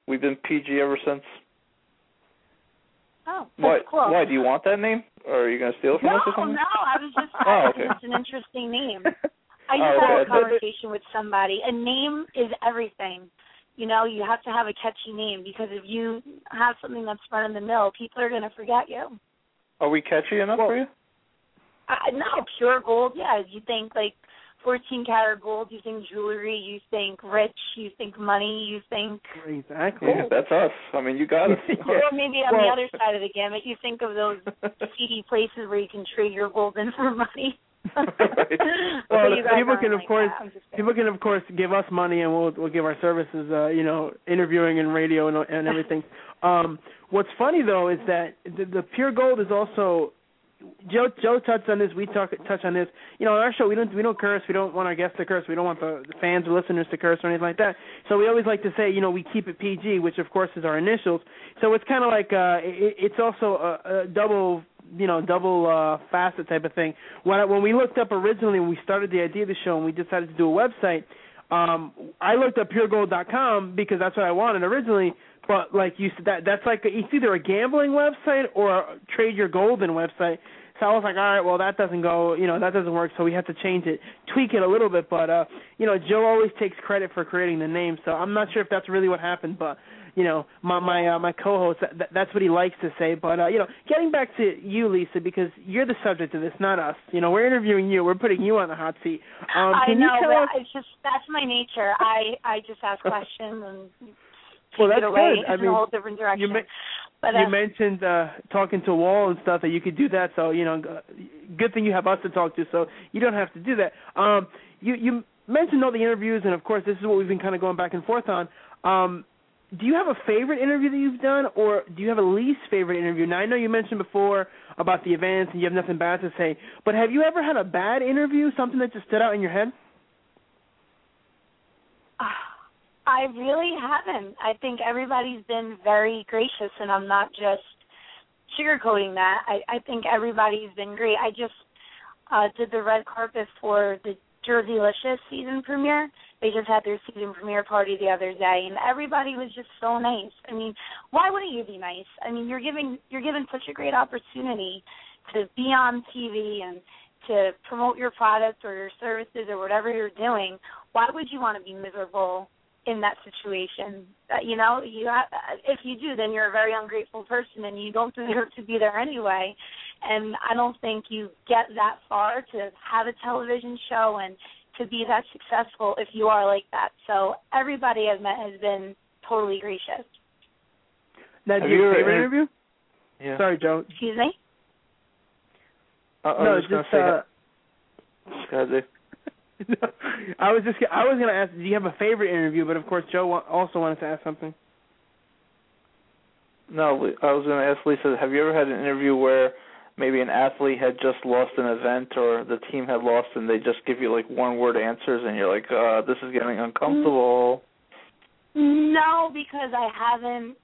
Speaker 2: we've been PG ever since.
Speaker 5: Oh, that's
Speaker 2: Why?
Speaker 5: cool.
Speaker 2: Why do you want that name, or are you gonna steal it from
Speaker 5: no,
Speaker 2: us or something?
Speaker 5: no, I was just
Speaker 2: Oh, okay.
Speaker 5: it's an interesting name. I just
Speaker 2: Oh,
Speaker 5: had a conversation with somebody. A name is everything. You know, you have to have a catchy name because if you have something that's run in the mill, people are going to forget you.
Speaker 2: Are we catchy enough
Speaker 3: Well-
Speaker 2: for you?
Speaker 5: Uh, no, pure gold. Yeah, you think like 14 karat gold. You think jewelry. You think rich. You think money. You think.
Speaker 3: Exactly.
Speaker 2: Yeah, that's us. I mean, you got us.
Speaker 5: Or maybe on the other side of the gamut, you think of those seedy places where you can trade your gold in for money.
Speaker 2: Right.
Speaker 3: Well,
Speaker 5: you
Speaker 3: people can of
Speaker 5: like
Speaker 3: course
Speaker 5: that. I'm just
Speaker 3: people can of course give us money and we'll we'll give our services uh you know interviewing and radio and and everything um what's funny though is that the, the pure gold is also Joe Joe touched on this we talk touch on this. You know our show we don't we don't curse we don't want our guests to curse we don't want the, the fans or listeners to curse or anything like that. So we always like to say you know we keep it PG which of course is our initials. So it's kind of like uh it, it's also a, a double you know double uh facet type of thing. When when we looked up originally when we started the idea of the show and we decided to do a website um I looked up puregold.com because that's what I wanted originally but like you said that that's like a, it's either a gambling website or a trade your golden website so I was like, all right, well that doesn't go, you know, that doesn't work. So we have to change it, tweak it a little bit. But uh, you know, Joe always takes credit for creating the name. So I'm not sure if that's really what happened, but you know, my my uh, my co-host, that, that's what he likes to say. But uh, you know, getting back to you, Lisa, because you're the subject of this, not us. You know, we're interviewing you. We're putting you on the hot seat. Um,
Speaker 5: I know, but
Speaker 3: us?
Speaker 5: it's just that's my nature. I I just ask questions and
Speaker 3: Well, that's
Speaker 5: it away
Speaker 3: good. I
Speaker 5: in
Speaker 3: mean,
Speaker 5: a whole different direction.
Speaker 3: ma-
Speaker 5: but
Speaker 3: you
Speaker 5: uh,
Speaker 3: mentioned uh talking to wall and stuff that you could do that so you know good thing you have us to talk to so you don't have to do that um you you mentioned all the interviews and of course this is what we've been kind of going back and forth on um do you have a favorite interview that you've done or do you have a least favorite interview now i know you mentioned before about the events and you have nothing bad to say but have you ever had a bad interview something that just stood out in your head
Speaker 5: I really haven't. I think everybody's been very gracious, and I'm not just sugarcoating that. I, I think everybody's been great. I just uh, did the red carpet for the Jersey Jerseylicious season premiere. They just had their season premiere party the other day, and everybody was just so nice. I mean, why wouldn't you be nice? I mean, you're giving you're given such a great opportunity to be on TV and to promote your product or your services or whatever you're doing. Why would you want to be miserable in that situation. Uh, you know, you ha- if you do, then you're a very ungrateful person, and you don't deserve to be there anyway. And I don't think you get that far to have a television show and to be that successful if you are like that. So everybody I've met has been totally gracious.
Speaker 3: that's
Speaker 2: Have
Speaker 3: your
Speaker 2: you ever
Speaker 3: favorite interview
Speaker 2: Yeah.
Speaker 3: sorry joe
Speaker 5: Excuse me.
Speaker 2: I, I
Speaker 3: no
Speaker 2: was
Speaker 3: just
Speaker 2: just gonna
Speaker 3: uh I was just I was gonna ask, do you have a favorite interview? But of course, Joe wa- also wanted to ask something.
Speaker 2: No, I was going to ask Lisa, have you ever had an interview where maybe an athlete had just lost an event or the team had lost and they just give you like one word answers and you're like, uh, this is getting uncomfortable?
Speaker 5: No, because I haven't,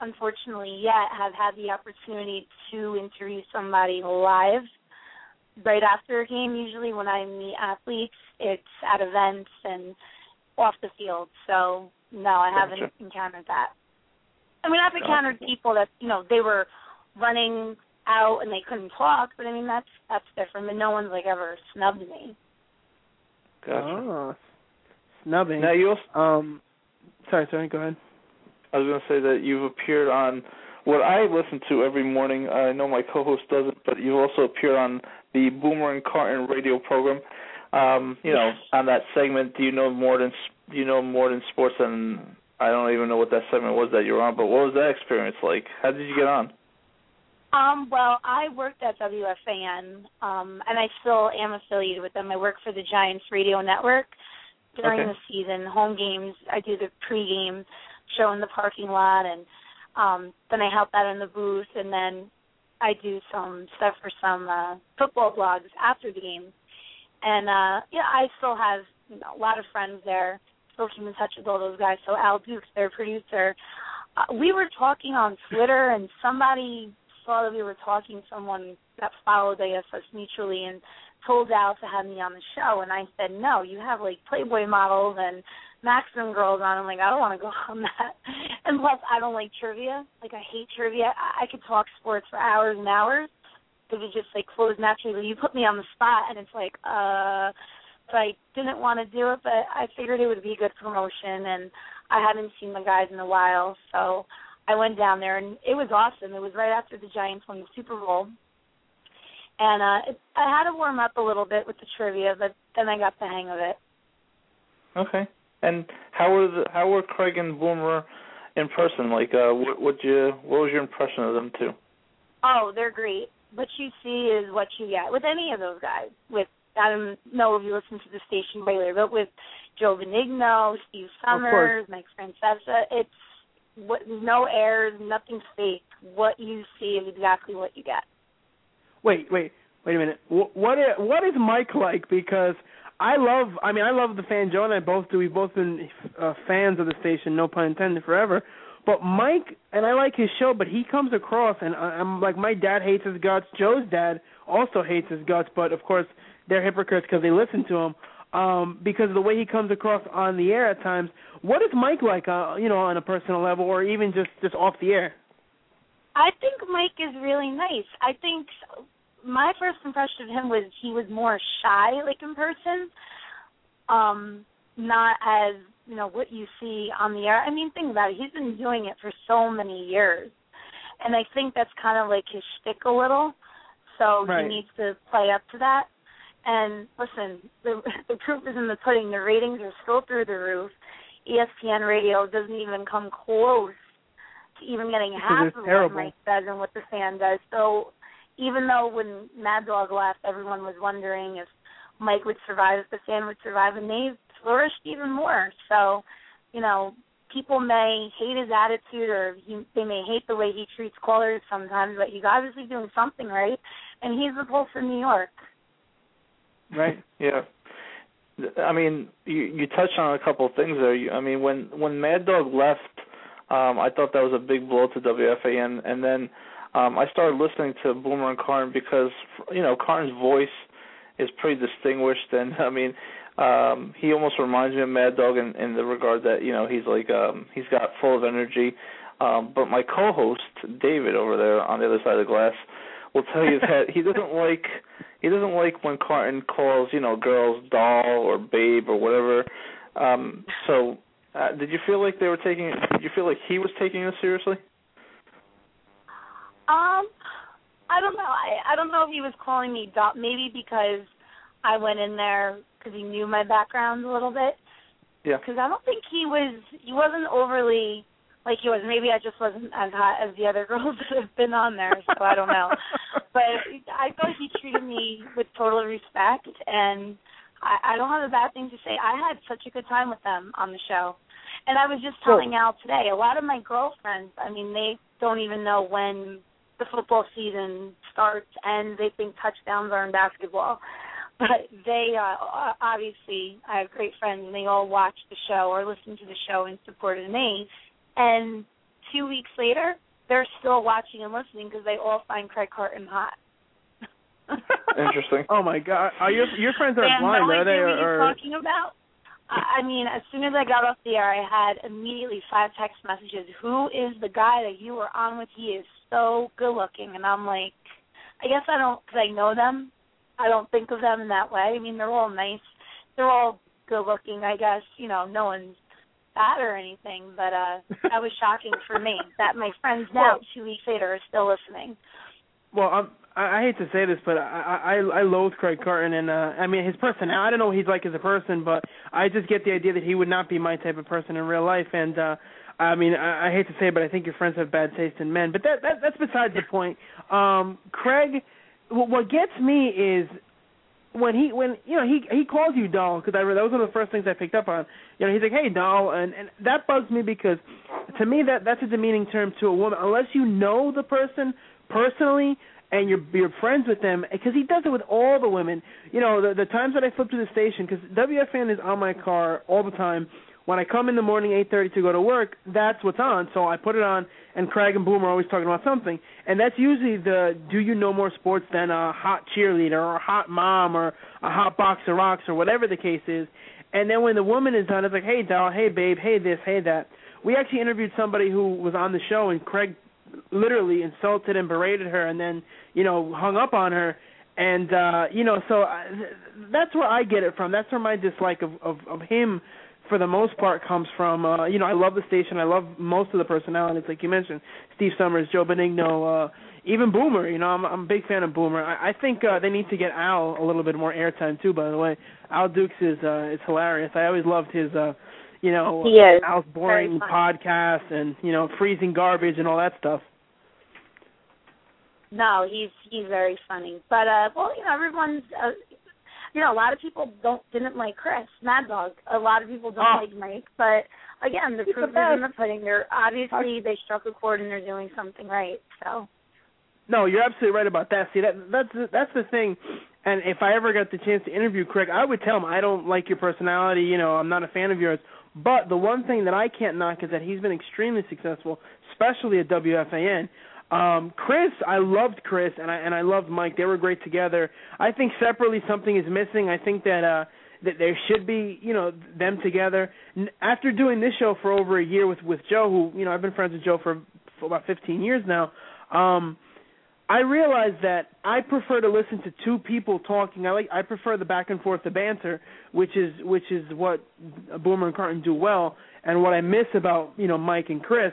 Speaker 5: unfortunately, yet have had the opportunity to interview somebody live right after a game. Usually, when I meet athletes, it's at events and off the field. So, no, I haven't encountered that. I mean, I've
Speaker 2: Gotcha.
Speaker 5: encountered people that you know they were running out and they couldn't talk, but I mean that's that's different. But no one's like ever snubbed me.
Speaker 2: Gotcha.
Speaker 3: Oh, snubbing.
Speaker 2: Now you also,
Speaker 3: um, sorry, sorry, go ahead.
Speaker 2: I was going to say that you've appeared on what I listen to every morning. I know my co-host doesn't, but you've also appear on the Boomer and Carton radio program. Um, you know, on that segment, do you know more than do you know more than sports? And I don't even know what that segment was that you were on. But what was that experience like? How did you get on?
Speaker 5: Um, well, I worked at WFAN, um, and I still am affiliated with them. I work for the Giants Radio Network during
Speaker 2: Okay.
Speaker 5: the season, home games. I do the pregame show in the parking lot, and um, then I help out in the booth, and then I do some stuff for some uh, football blogs after the game. And uh, yeah, I still have you know, a lot of friends there. Still keep in touch with all those guys. So Al Dukes, their producer, uh, we were talking on Twitter, and somebody saw that we were talking. Someone that followed I guess us mutually, and told Al to have me on the show. And I said, no, you have like Playboy models and Maxim girls on. I'm like, I don't want to go on that. And plus, I don't like trivia. Like, I hate trivia. I, I could talk sports for hours and hours because it just like flows naturally. You put me on the spot, and it's like, uh. So I didn't want to do it, but I figured it would be a good promotion, and I hadn't seen the guys in a while, so I went down there and it was awesome. It was right after the Giants won the Super Bowl, and uh it, I had to warm up a little bit with the trivia, but then I got the hang of it.
Speaker 2: Okay. And how were the how were Craig and Boomer in person? Like, uh, what would you what was your impression of them too?
Speaker 5: Oh, they're great. What you see is what you get with any of those guys. With I don't know if you listen to the station regularly, but with Joe Benigno, Steve Somers, Mike Francesa, it's what no airs, nothing fake. What you see is exactly what you get.
Speaker 3: Wait, wait, wait a minute. What what is, what is Mike like? Because I love. I mean, I love the fan. Joe and I both do. We've both been uh, fans of the station. No pun intended. Forever. But Mike and I like his show, but he comes across and I, I'm like my dad hates his guts. Joe's dad also hates his guts, but of course they're hypocrites because they listen to him. Um, because of the way he comes across on the air at times. What is Mike like, uh, you know, on a personal level, or even just just off the air?
Speaker 5: I think Mike is really nice. I think my first impression of him was he was more shy, like in person, um, not as you know what you see on the air. I mean, think about it. He's been doing it for so many years, and I think that's kind of like his shtick a little. So
Speaker 3: right.
Speaker 5: he needs to play up to that. And listen, the the proof is in the pudding. The ratings are still through the roof. ESPN Radio doesn't even come close to even getting half of what Mike says and what the fan does. So even though when Mad Dog left, everyone was wondering if Mike would survive, if the fan would survive, and they've flourished even more. So, you know, people may hate his attitude or he, they may hate the way he treats callers sometimes, but he's obviously doing something right, and he's the pulse of New York.
Speaker 2: Right. Yeah. I mean, you you touched on a couple of things there. You, I mean, when when Mad Dog left, um, I thought that was a big blow to WFAN, and then um, I started listening to Boomer and Carton because you know Carton's voice is pretty distinguished, and I mean um he almost reminds me of Mad Dog in, in the regard that you know he's like um he's got full of energy. Um, but my co-host David over there on the other side of the glass will tell you that he doesn't like he doesn't like when Carton calls you know girls doll or babe or whatever. Um, so uh, did you feel like they were taking? Did you feel like he was taking it seriously?
Speaker 5: Um, I don't know. I I don't know if he was calling me dot. Maybe because I went in there because he knew my background a little bit.
Speaker 2: Yeah.
Speaker 5: Because I don't think he was. He wasn't overly like he was. Maybe I just wasn't as hot as the other girls that have been on there. So I don't know. but I thought he treated me with total respect, and I, I don't have a bad thing to say. I had such a good time with them on the show. And I was just telling Al today, a lot of my girlfriends, I mean, they don't even know when the football season starts and they think touchdowns are in basketball. But they uh obviously I have great friends and they all watch the show or listen to the show and supported me. And two weeks later, they're still watching and listening because they all find Craig Carton hot.
Speaker 2: Interesting.
Speaker 3: Oh my God, are your your friends are
Speaker 5: they
Speaker 3: blind?
Speaker 5: no
Speaker 3: are they?
Speaker 5: What
Speaker 3: or,
Speaker 5: you're talking about? I mean, as soon as I got off the air, I had immediately five text messages. Who is the guy that you were on with? He is so good looking, and I'm like, I guess I don't because I know them. I don't think of them in that way. I mean, they're all nice. They're all good looking. I guess you know, no one's fat or anything, but uh that was shocking for me that my friends now
Speaker 3: Well-
Speaker 5: two weeks later are still listening.
Speaker 3: Well, um, I, I hate to say this, but I, I I loathe Craig Carton, and uh I mean his personality. I don't know what he's like as a person, but I just get the idea that he would not be my type of person in real life. And uh I mean, I, I hate to say, it, but I think your friends have bad taste in men. But that, that that's besides the point. Um Craig, what, gets me is when he when you know he he calls you doll because I that was one of the first things I picked up on. You know, he's like, "Hey, doll," and and that bugs me because to me that that's a demeaning term to a woman unless you know the person personally and you're you're friends with them because he does it with all the women. You know, the the times that I flip to the station because WFAN is on my car all the time. When I come in the morning, 8:30 to go to work, that's what's on. So I put it on, and Craig and Boomer always talking about something, and that's usually the "Do you know more sports than a hot cheerleader or a hot mom or a hot box of rocks or whatever the case is." And then when the woman is done, it's like, "Hey, doll, hey, babe, hey, this, hey, that." We actually interviewed somebody who was on the show, and Craig literally insulted and berated her, and then you know hung up on her. And uh, you know, so I, that's where I get it from. That's where my dislike of of, of him for the most part comes from uh you know I love the station. I love most of the personalities like you mentioned Steve Somers Joe Benigno uh even Boomer you know I'm I'm a big fan of Boomer. I, I think uh they need to get Al a little bit more airtime too by the way. Al Dukes is uh is hilarious. I always loved his uh you know
Speaker 5: he is.
Speaker 3: Al's boring podcast and you know freezing garbage and all that stuff.
Speaker 5: No he's he's very funny. But uh well you know everyone's uh, you know, a lot of people don't didn't like Chris Mad Dog. A lot of people don't
Speaker 3: oh.
Speaker 5: like Mike, but again, the
Speaker 3: He's
Speaker 5: proof
Speaker 3: the
Speaker 5: is in the pudding. They're obviously they struck a chord and they're doing something right. So.
Speaker 3: No, you're absolutely right about that. See, that that's that's the thing. And if I ever got the chance to interview Craig, I would tell him I don't like your personality. You know, I'm not a fan of yours. But the one thing that I can't knock is that he's been extremely successful, especially at WFAN. Um, Chris, I loved Chris and I and I loved Mike. They were great together. I think separately something is missing. I think that uh that there should be, you know, them together. After doing this show for over a year with with Joe, who you know I've been friends with Joe for, for about 15 years now. Um, I realized that I prefer to listen to two people talking. I like I prefer the back and forth, the banter, which is which is what Boomer and Carton do well, and what I miss about you know Mike and Chris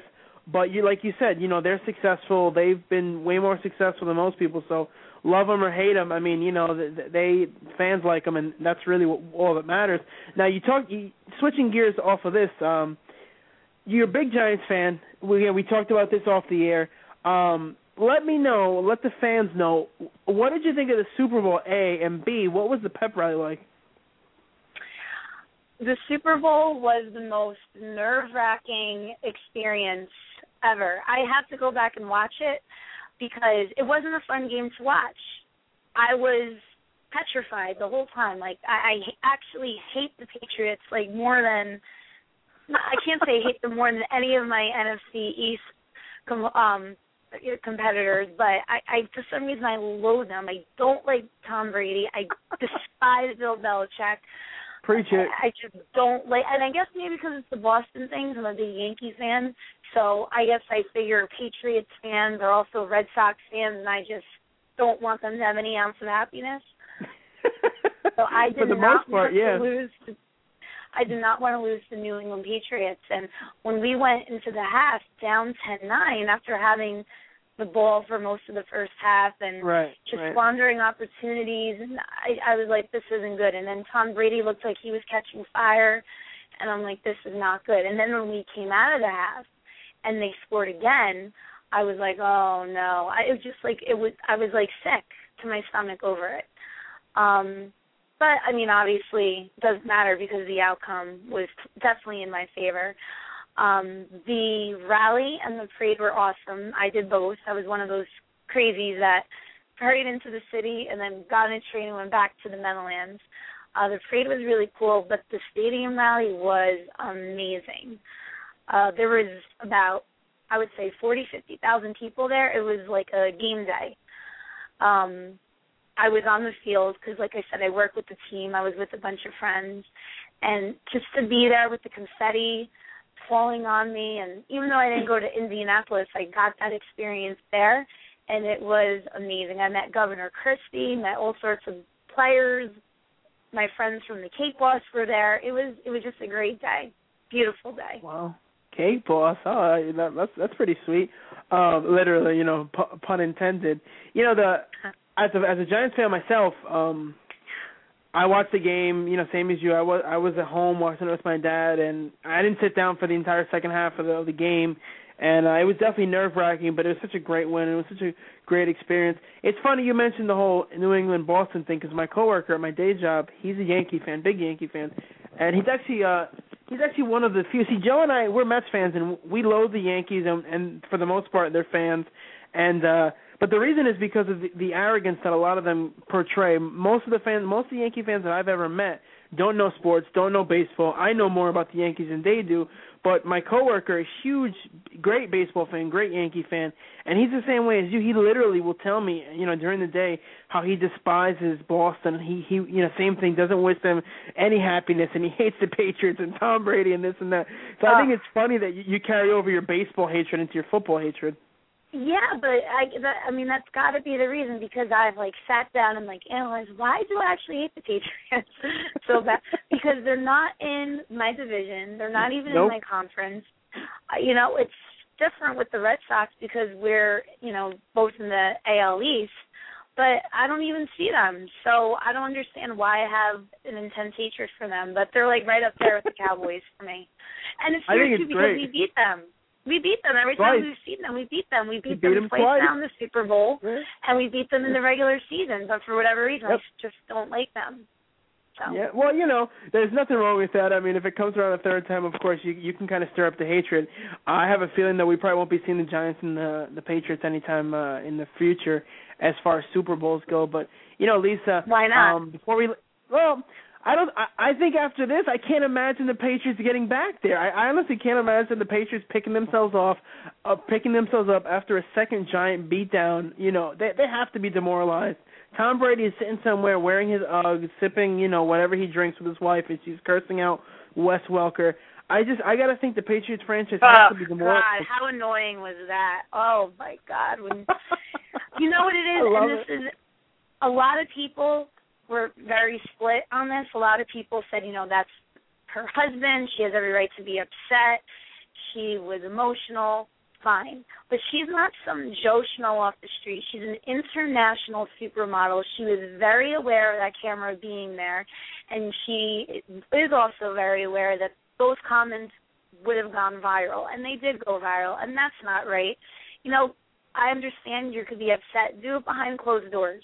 Speaker 3: but you like you said, you know they're successful. They've been way more successful than most people. So love them or hate them, I mean, you know they fans like them, and that's really what, all that matters. Now you talk you, switching gears off of this. Um, you're a big Giants fan. We we talked about this off the air. Um, let me know. Let the fans know. What did you think of the Super Bowl? A and B. What was the pep rally like?
Speaker 5: The Super Bowl was the most nerve wracking experience ever. I have to go back and watch it because it wasn't a fun game to watch. I was petrified the whole time. Like I, I actually hate the Patriots like more than I can't say hate them more than any of my NFC East com- um competitors, but I, I for some reason I loathe them. I don't like Tom Brady. I despise Bill Belichick.
Speaker 3: Preach it.
Speaker 5: I, just don't like, and I guess maybe because it's the Boston things. I'm a big Yankees fan, so I guess I figure Patriots fans are also Red Sox fans, and I just don't want them to have any ounce of happiness. so I did
Speaker 3: For the
Speaker 5: not
Speaker 3: most part,
Speaker 5: want
Speaker 3: yeah.
Speaker 5: to lose. To, I did not want to lose the New England Patriots, and when we went into the half down ten nine after having the ball for most of the first half and
Speaker 3: right,
Speaker 5: just
Speaker 3: right.
Speaker 5: squandering opportunities and I, I was like, This isn't good and then Tom Brady looked like he was catching fire and I'm like, This is not good and then when we came out of the half and they scored again, I was like, Oh no. I it was just like it was I was like sick to my stomach over it. Um but I mean obviously it doesn't matter because the outcome was definitely in my favor. Um, the rally and the parade were awesome. I did both. I was one of those crazies that hurried into the city and then got in a train and went back to the Meadowlands. Uh, the parade was really cool, but the stadium rally was amazing. Uh, there was about, I would say, forty, fifty thousand people there. It was like a game day. Um, I was on the field because, like I said, I work with the team. I was with a bunch of friends, and just to be there with the confetti falling on me and even though I didn't go to Indianapolis, I got that experience there and it was amazing. I met Governor Christie, met all sorts of players. My friends from the Cake Boss were there. It was it was just a great day. Beautiful day.
Speaker 3: Wow. Cake Boss. Oh, that, that's that's pretty sweet. Um, literally, you know, pu- pun intended. You know, the as a as a Giants fan myself, um, I watched the game, you know, same as you. I was I was at home watching it with my dad, and I didn't sit down for the entire second half of the, of the game. And uh, it was definitely nerve wracking, but it was such a great win. It was such a great experience. It's funny you mentioned the whole New England Boston thing because my coworker at my day job, he's a Yankee fan, big Yankee fan, and he's actually uh he's actually one of the few. See, Joe and I, we're Mets fans, and we loathe the Yankees, and, and for the most part, they're fans. And uh but the reason is because of the, the arrogance that a lot of them portray. Most of the fans, most of the Yankee fans that I've ever met don't know sports, don't know baseball. I know more about the Yankees than they do. But my coworker, a huge, great baseball fan, great Yankee fan, and he's the same way as you. He literally will tell me, you know, during the day how he despises Boston. He he, you know, same thing, doesn't wish them any happiness, and he hates the Patriots and Tom Brady and this and that. So I ah. think it's funny that you, you carry over your baseball hatred into your football hatred.
Speaker 5: Yeah, but I, that, I mean, that's got to be the reason because I've like sat down and like analyzed why do I actually hate the Patriots so bad? because they're not in my division, they're not even
Speaker 3: Nope.
Speaker 5: in my conference. Uh, you know, it's different with the Red Sox because we're, you know, both in the AL East, but I don't even see them, so I don't understand why I have an intense hatred for them. But they're like right up there with the Cowboys for me, and it's weird too because
Speaker 3: great.
Speaker 5: we beat them. We beat them every time we've seen them. We beat them. We beat
Speaker 3: beat
Speaker 5: them
Speaker 3: them
Speaker 5: twice
Speaker 3: twice.
Speaker 5: now in the Super Bowl,
Speaker 3: Yeah.
Speaker 5: and we beat them in the regular season. But for whatever reason,
Speaker 3: Yep.
Speaker 5: I just don't like them. So
Speaker 3: Yeah, well, you know, there's nothing wrong with that. I mean, if it comes around a third time, of course, you you can kind of stir up the hatred. I have a feeling that we probably won't be seeing the Giants and the the Patriots anytime uh, in the future, as far as Super Bowls go. But you know, Lisa,
Speaker 5: Why not?
Speaker 3: Um, before we, well, I don't. I, I think after this, I can't imagine the Patriots getting back there. I, I honestly can't imagine the Patriots picking themselves off, uh, picking themselves up after a second giant beatdown. You know, they they have to be demoralized. Tom Brady is sitting somewhere wearing his Uggs, sipping, you know, whatever he drinks with his wife, and she's cursing out Wes Welker. I just, I gotta think the Patriots franchise has
Speaker 5: Oh
Speaker 3: to be demoralized.
Speaker 5: God, how annoying was that? Oh my God, when you know what it is, and this is a lot of people were very split on this. A lot of people said, you know, that's her husband. She has every right to be upset. She was emotional. Fine, but she's not some Joe Schmo off the street. She's an international supermodel. She was very aware of that camera being there, and she is also very aware that those comments would have gone viral, and they did go viral, and that's not right. You know, I understand you could be upset. Do it behind closed doors.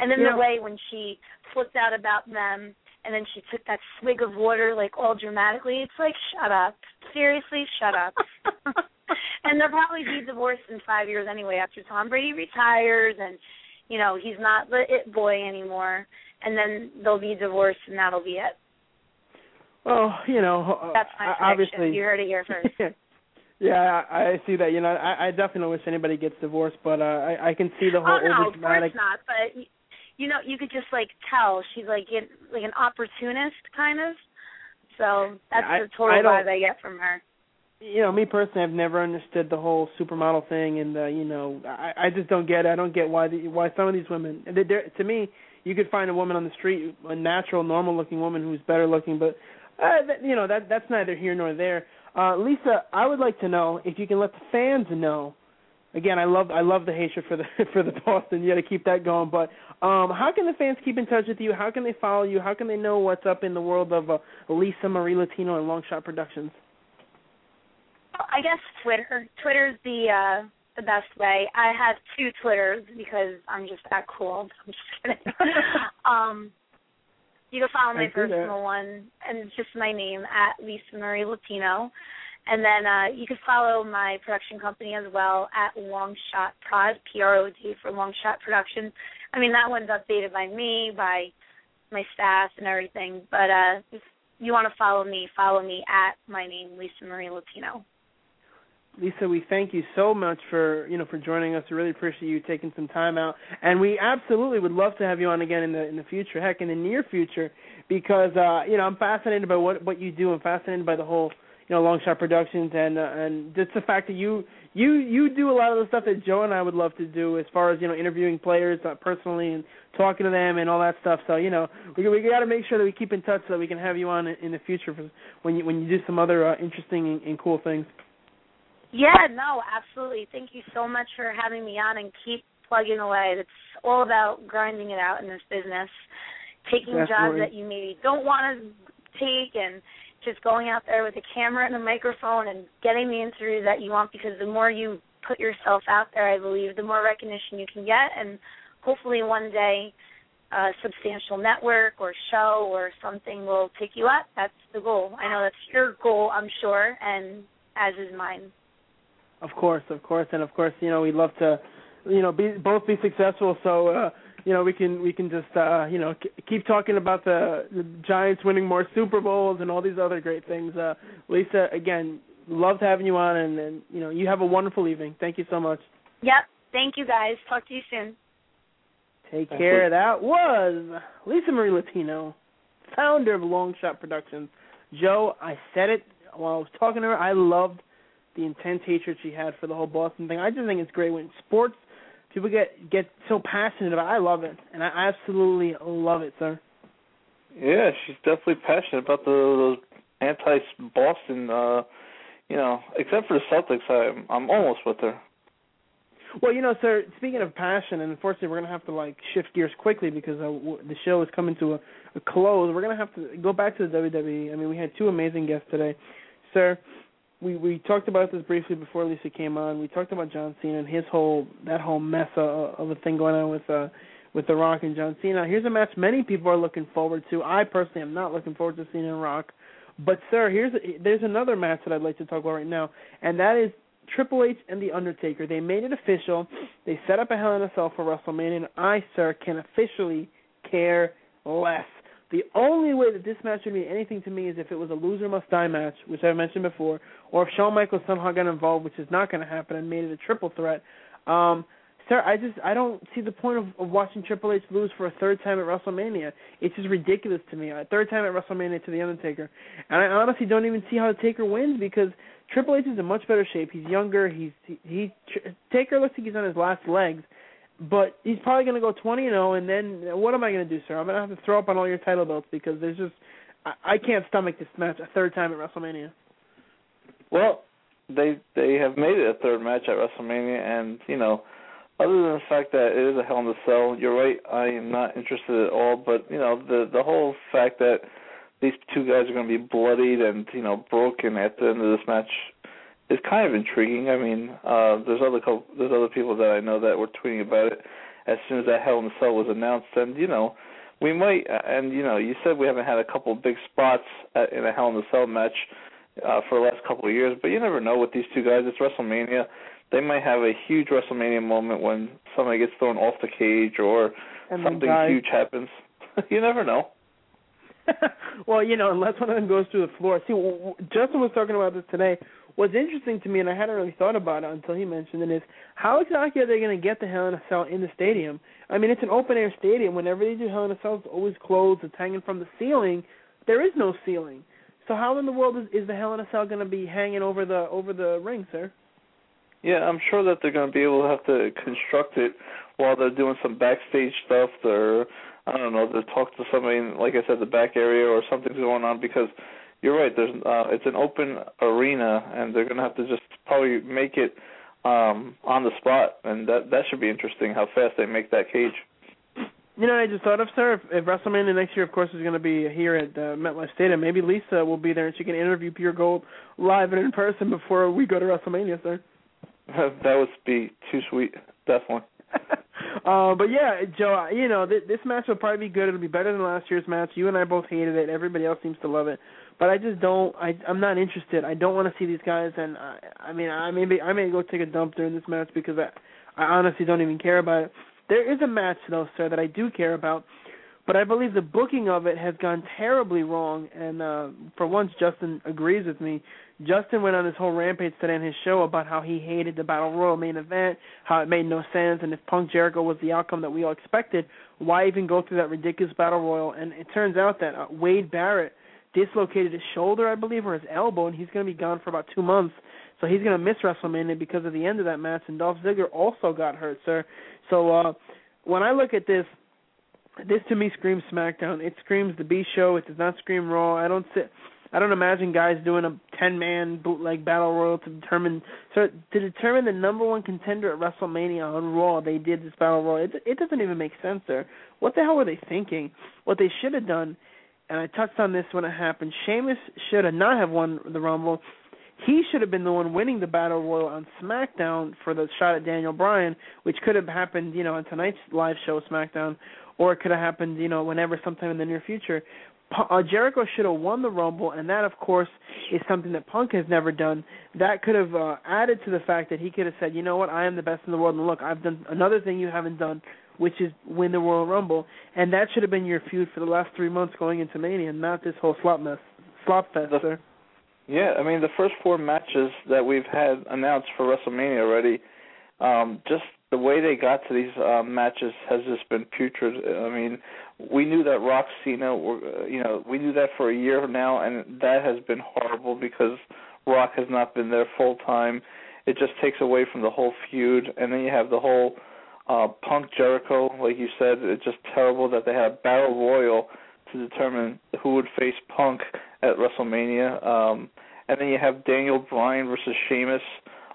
Speaker 5: And then
Speaker 3: Yeah.
Speaker 5: the way when she flipped out about them, and then she took that swig of water like all dramatically, it's like shut up. Seriously, shut up. and they'll probably be divorced in five years anyway after Tom Brady retires and you know he's not the it boy anymore, and then they'll be divorced and that'll be it.
Speaker 3: Well, you know, uh,
Speaker 5: That's my prediction.
Speaker 3: obviously.
Speaker 5: You heard it here first.
Speaker 3: yeah, I, I see that. You know, I, I definitely wish anybody gets divorced, but uh, I, I can see the whole
Speaker 5: oh no, of course not. But you know, you could just like tell she's like in, like an opportunist kind of. So that's
Speaker 3: I-
Speaker 5: the total
Speaker 3: I
Speaker 5: vibe I get from her.
Speaker 3: you know, me personally, I've never understood the whole supermodel thing, and uh, you know, I, I just don't get it. I don't get why the, why some of these women. They're, to me, you could find a woman on the street, a natural, normal-looking woman who's better looking, but uh, that, you know, that that's neither here nor there. Uh, Lisa, I would like to know if you can let the fans know. Again, I love I love the hatred for the for the Boston. You got to keep that going. But um, how can the fans keep in touch with you? How can they follow you? How can they know what's up in the world of uh, Lisa Marie Latino and Longshot Productions?
Speaker 5: I guess Twitter. Twitter's the uh the best way. I have two Twitters because I'm just that cool. I'm just kidding. um you can follow my
Speaker 3: see that.
Speaker 5: personal one and it's just my name at Lisa Marie Latino. And then uh you can follow my production company as well at Longshot Prod, P R O D for Longshot Productions. I mean that one's updated by me, by my staff and everything. But uh if you want to follow me, follow me at my name, Lisa Marie Latino.
Speaker 3: Lisa, we thank you so much for you know for joining us. We really appreciate you taking some time out, and we absolutely would love to have you on again in the in the future, heck, in the near future, because uh, you know I'm fascinated by what what you do. I'm fascinated by the whole you know long shot productions and uh, and just the fact that you you you do a lot of the stuff that Joe and I would love to do as far as you know interviewing players uh, personally and talking to them and all that stuff. So you know we we got to make sure that we keep in touch so that we can have you on in, the future for when you when you do some other uh, interesting and, and cool things.
Speaker 5: Yeah, no, absolutely. Thank you so much for having me on and keep plugging away. It's all about grinding it out in this business, taking jobs that you maybe don't want to take and just going out there with a camera and a microphone and getting the interview that you want because the more you put yourself out there, I believe, the more recognition you can get and hopefully one day a substantial network or show or something will pick you up. That's the goal. I know that's your goal, I'm sure, and as is mine.
Speaker 3: Of course, of course, and of course, you know, we'd love to, you know, be both be successful. So, uh, you know, we can we can just, uh, you know, k- keep talking about the, the Giants winning more Super Bowls and all these other great things. Uh, Lisa, again, loved having you on, and, and you know, you have a wonderful evening. Thank you so much.
Speaker 5: Yep. Thank you guys. Talk to you soon.
Speaker 3: Take
Speaker 2: Thank
Speaker 3: care.
Speaker 2: you.
Speaker 3: That was Lisa Marie Latino, founder of Long Shot Productions. Joe, I said it while I was talking to her. I loved the intense hatred she had for the whole Boston thing. I just think it's great when sports people get get so passionate about. It. I love it, and I absolutely love it, sir.
Speaker 2: Yeah, she's definitely passionate about the those anti-Boston. uh You know, except for the Celtics, I'm I'm almost with her.
Speaker 3: Well, you know, sir. Speaking of passion, and unfortunately, we're gonna have to like shift gears quickly because uh, w- the show is coming to a, a close. We're gonna have to go back to the WWE. I mean, we had two amazing guests today, sir. We we talked about this briefly before Lisa came on. We talked about John Cena and his whole that whole mess of, of a thing going on with uh with The Rock and John Cena. Here's a match many people are looking forward to. I personally am not looking forward to Cena and Rock. But sir, here's a, there's another match that I'd like to talk about right now, and that is Triple H and The Undertaker. They made it official. They set up a Hell in a Cell for WrestleMania, and I, sir, can officially care less. The only way that this match would mean anything to me is if it was a loser must die match, which I've mentioned before, or if Shawn Michaels somehow got involved, which is not going to happen, and made it a triple threat. Um, sir, I just I don't see the point of, of watching Triple H lose for a third time at WrestleMania. It's just ridiculous to me. A third time at WrestleMania to the Undertaker, and I honestly don't even see how the Taker wins because Triple H is in much better shape. He's younger. He's he, he Taker looks like he's on his last legs, but he's probably going to go 20 and 0. And then what am I going to do, sir? I'm going to have to throw up on all your title belts because there's just I, I can't stomach this match a third time at WrestleMania.
Speaker 2: Well, they they have made it a third match at WrestleMania, and you know, other than the fact that it is a Hell in a Cell, you're right. I am not interested at all. But you know, the the whole fact that these two guys are going to be bloodied and you know broken at the end of this match is kind of intriguing. I mean, uh there's other couple, there's other people that I know that were tweeting about it as soon as that Hell in a Cell was announced, and you know, we might. And you know, you said we haven't had a couple of big spots at, in a Hell in a Cell match uh for the last couple of years, but you never know with these two guys. It's WrestleMania. They might have a huge WrestleMania moment when somebody gets thrown off the cage or
Speaker 3: and
Speaker 2: something huge happens. you never know.
Speaker 3: well, you know, unless one of them goes through the floor. See, Justin was talking about this today. What's interesting to me, and I hadn't really thought about it until he mentioned it, is how exactly are they going to get the Hell in a Cell in the stadium? I mean, it's an open air stadium. Whenever they do Hell in a Cell, it's always closed. It's hanging from the ceiling. There is no ceiling. So how in the world is, is the Hell in a Cell going to be hanging over the over the ring, sir?
Speaker 2: Yeah, I'm sure that they're going to be able to have to construct it while they're doing some backstage stuff. They're I don't know, to talk to somebody in, like I said, the back area or something's going on because you're right. There's uh, it's an open arena, and they're gonna have to just probably make it um on the spot, and that that should be interesting. How fast they make that cage.
Speaker 3: You know, I just thought of sir, if, if WrestleMania next year, of course, is going to be here at uh, MetLife Stadium, maybe Lisa will be there and she can interview Pure Gold live and in person before we go to WrestleMania, sir.
Speaker 2: that would be too sweet, definitely.
Speaker 3: uh, but yeah, Joe, you know th- this match will probably be good. It'll be better than last year's match. You and I both hated it. Everybody else seems to love it, but I just don't. I I'm not interested. I don't want to see these guys, and I, I mean, I maybe I may go take a dump during this match because I I honestly don't even care about it. There is a match though, sir, that I do care about, but I believe the booking of it has gone terribly wrong. And uh for once, Justin agrees with me. Justin went on this whole rampage today in his show about how he hated the Battle Royal main event, how it made no sense, and if Punk Jericho was the outcome that we all expected, why even go through that ridiculous Battle Royal? And it turns out that uh, Wade Barrett dislocated his shoulder, I believe, or his elbow, and he's going to be gone for about two months. So he's going to miss WrestleMania because of the end of that match. And Dolph Ziggler also got hurt, sir. So uh when I look at this, this to me screams SmackDown. It screams the B show. It does not scream Raw. I don't sit. I don't imagine guys doing a ten man bootleg battle royal to determine to determine the number one contender at WrestleMania on Raw. They did this battle royal. It, it doesn't even make sense there. What the hell were they thinking? What they should have done, and I touched on this when it happened. Sheamus should have not have won the Rumble. He should have been the one winning the battle royal on SmackDown for the shot at Daniel Bryan, which could have happened, you know, on tonight's live show SmackDown, or it could have happened, you know, whenever sometime in the near future uh, Jericho should have won the Rumble, and that, of course, is something that Punk has never done. That could have uh, added to the fact that he could have said, "You know what? I am the best in the world, and look, I've done another thing you haven't done, which is win the Royal Rumble." And that should have been your feud for the last three months going into Mania, not this whole slop mess, slop fest,
Speaker 2: the,
Speaker 3: sir.
Speaker 2: Yeah, I mean the first four matches that we've had announced for WrestleMania already, um, just the way they got to these uh, matches has just been putrid. I mean, we knew that Rock Cena, were, uh, you know, we knew that for a year now, and that has been horrible because Rock has not been there full time. It just takes away from the whole feud, and then you have the whole uh Punk Jericho, like you said, it's just terrible that they had a battle royal to determine who would face Punk at WrestleMania. Um and then you have Daniel Bryan versus Sheamus,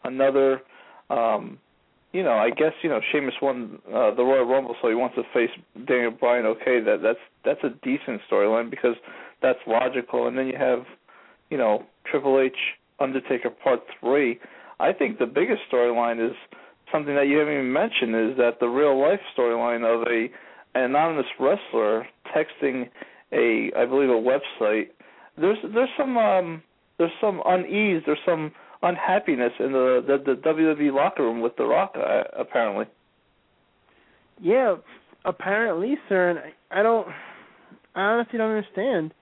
Speaker 2: another um you know, I guess you know Sheamus won uh, the Royal Rumble, so he wants to face Daniel Bryan. Okay, that that's that's a decent storyline because that's logical. And then you have, you know, Triple H Undertaker Part Three. I think the biggest storyline is something that you haven't even mentioned is that the real life storyline of a an anonymous wrestler texting a I believe a website. There's there's some um there's some unease. There's some unhappiness in the the, the WWE locker room with The Rock, uh, apparently.
Speaker 3: Yeah, apparently, sir. And I, I don't. I honestly don't understand.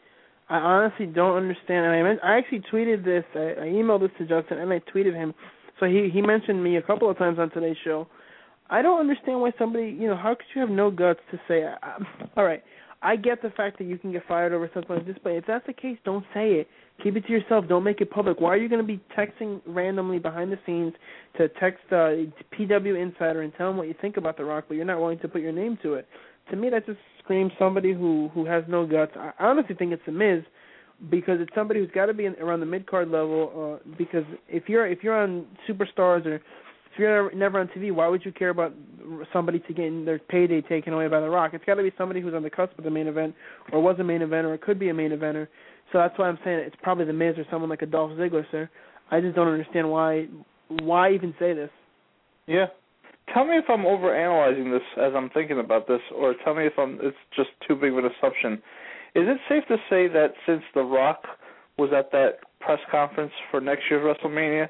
Speaker 3: I honestly don't understand. And I meant, I actually tweeted this. I, I emailed this to Justin and I tweeted him. So he he mentioned me a couple of times on today's show. I don't understand why somebody, you know, how could you have no guts to say, all right, I get the fact that you can get fired over something like this, but if that's the case, don't say it. Keep it to yourself. Don't make it public. Why are you going to be texting randomly behind the scenes to text uh, PW Insider and tell them what you think about The Rock, but you're not willing to put your name to it? To me, that just screams somebody who who has no guts. I honestly think it's The Miz because it's somebody who's got to be in, around the mid card level. Uh, because if you're if you're on Superstars or if you're never on TV, why would you care about somebody to getting their payday taken away by The Rock? It's got to be somebody who's on the cusp of the main event, or was a main event, or could be a main eventer. So that's why I'm saying it's probably The Miz or someone like a Dolph Ziggler, sir. I just don't understand why why even say this.
Speaker 2: Yeah. Tell me if I'm overanalyzing this as I'm thinking about this, or tell me if I'm it's just too big of an assumption. Is it safe to say that since The Rock was at that press conference for next year's WrestleMania,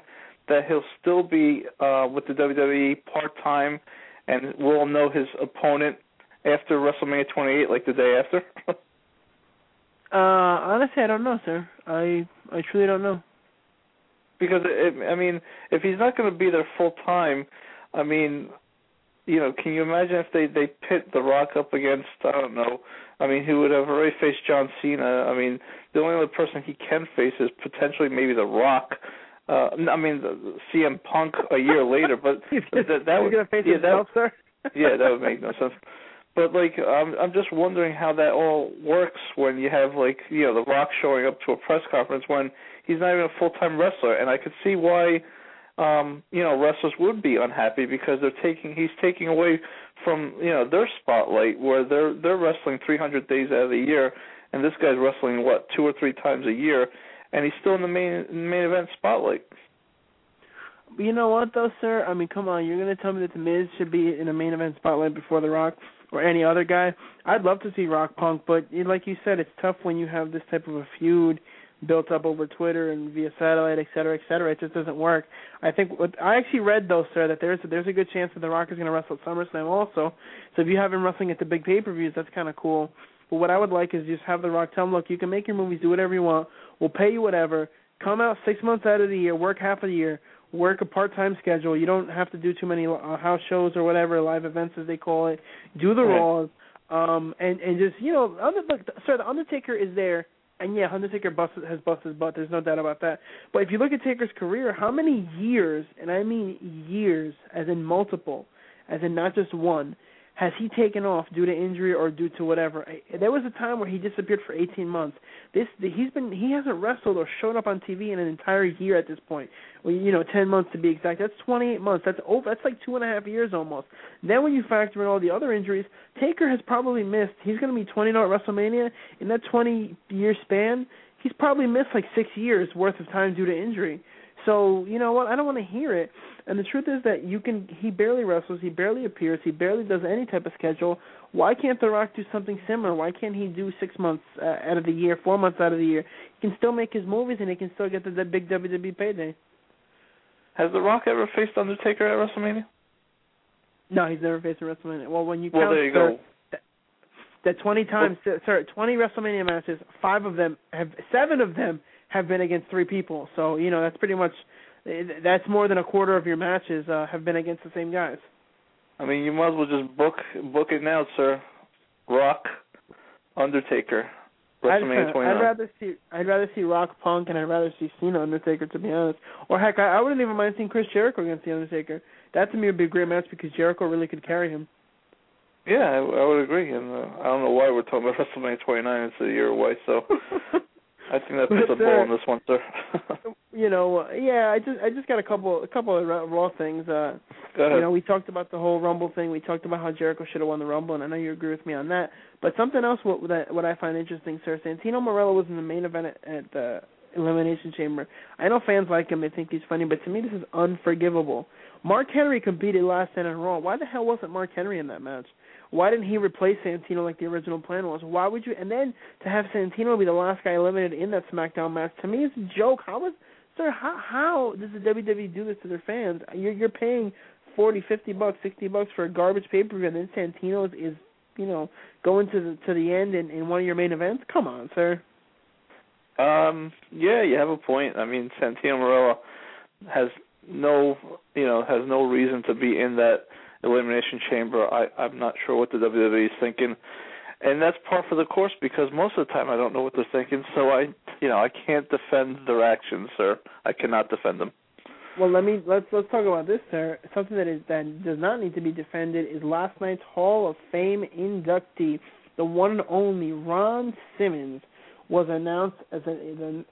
Speaker 2: that he'll still be uh, with the WWE part time, and we'll know his opponent after WrestleMania 28, like the day after?
Speaker 3: uh, honestly, I don't know, sir. I I truly don't know.
Speaker 2: Because it, I mean, if he's not going to be there full time, I mean, you know, can you imagine if they they pit The Rock up against I don't know, I mean, he would have already faced John Cena. I mean, the only other person he can face is potentially maybe The Rock uh, I mean, CM Punk a year later, but that, that
Speaker 3: would gonna face
Speaker 2: yeah,
Speaker 3: himself,
Speaker 2: that,
Speaker 3: sir?
Speaker 2: yeah, that would make no sense. But like, I'm I'm just wondering how that all works when you have like you know The Rock showing up to a press conference when he's not even a full time wrestler, and I could see why um you know wrestlers would be unhappy because they're taking he's taking away from you know their spotlight where they're they're wrestling 300 days out of the year and this guy's wrestling what two or three times a year and he's still in the main main event spotlight.
Speaker 3: You know what though, sir? I mean, come on, you're gonna tell me that the Miz should be in a main event spotlight before The Rock or any other guy? I'd love to see Rock Punk, but like you said, it's tough when you have this type of a feud built up over Twitter and via satellite, et cetera, et cetera. It just doesn't work. I think what I actually read though, sir, that there's a, there's a good chance that The Rock is going to wrestle at SummerSlam also. So if you have him wrestling at the big pay per views, that's kind of cool. But what I would like is just have The Rock tell him, look, you can make your movies, do whatever you want. We'll pay you whatever. Come out six months out of the year, work half of the year, work a part-time schedule. You don't have to do too many uh, house shows or whatever, live events as they call it. Do the
Speaker 2: right.
Speaker 3: Raws, um, and and just you know, under, look, sir, the Undertaker is there. And yeah, Undertaker busted, has busted his butt. There's no doubt about that. But if you look at Taker's career, how many years, and I mean years, as in multiple, as in not just one, has he taken off due to injury or due to whatever? There was a time where he disappeared for 18 months. This he's been he hasn't wrestled or shown up on TV in an entire year at this point. Well, you know, 10 months to be exact. That's 28 months. That's over. That's like two and a half years almost. Then when you factor in all the other injuries, Taker has probably missed. He's going to be 20 at WrestleMania in that 20 year span. He's probably missed like six years worth of time due to injury. So you know what? I don't want to hear it. And the truth is that you can. He barely wrestles. He barely appears. He barely does any type of schedule. Why can't The Rock do something similar? Why can't he do six months uh, out of the year, four months out of the year? He can still make his movies, and he can still get the, the big WWE payday.
Speaker 2: Has The Rock ever faced Undertaker at WrestleMania?
Speaker 3: No, he's never faced a WrestleMania. Well, when you
Speaker 2: well,
Speaker 3: count
Speaker 2: there you
Speaker 3: sir,
Speaker 2: go.
Speaker 3: That, that twenty times, well, sir, twenty WrestleMania matches, five of them have, seven of them have been against three people. So you know that's pretty much that's more than a quarter of your matches uh, have been against the same guys.
Speaker 2: I mean, you might as well just book book it now, sir. Rock, Undertaker, WrestleMania
Speaker 3: I'd,
Speaker 2: 29.
Speaker 3: I'd rather see I'd rather see Rock Punk and I'd rather see Cena Undertaker to be honest. Or heck, I, I wouldn't even mind seeing Chris Jericho against the Undertaker. That to me would be a great match because Jericho really could carry him.
Speaker 2: Yeah, I, I would agree, and uh, I don't know why we're talking about WrestleMania 29. It's a year away, so I think that puts a
Speaker 3: uh,
Speaker 2: on this one, sir.
Speaker 3: you know, uh, yeah, I just I just got a couple a couple of raw, things. Uh
Speaker 2: Go ahead.
Speaker 3: You know, we talked about the whole Rumble thing. We talked about how Jericho should have won the Rumble, and I know you agree with me on that. But something else what that what I find interesting, sir. Santino Marella was in the main event at, at the Elimination Chamber. I know fans like him; they think he's funny, but to me, this is unforgivable. Mark Henry competed last night on Raw. Why the hell wasn't Mark Henry in that match? Why didn't he replace Santino like the original plan was? Why would you? And then to have Santino be the last guy eliminated in that SmackDown match, to me, is a joke. How was, sir? How how does the WWE do this to their fans? You're you're paying forty, fifty bucks, sixty bucks for a garbage pay per view, and then Santino is, is you know going to the to the end in, in one of your main events. Come on, sir.
Speaker 2: Um, yeah, you have a point. I mean, Santino Marella has no, you know, has no reason to be in that elimination chamber. I, I'm not sure what the WWE is thinking, and that's par for the course because most of the time I don't know what they're thinking. So I, you know, I can't defend their actions, sir. I cannot defend them.
Speaker 3: Well, let me let's let's talk about this, sir. Something that is that does not need to be defended is last night's Hall of Fame inductee, the one and only Ron Simmons, was announced as a, the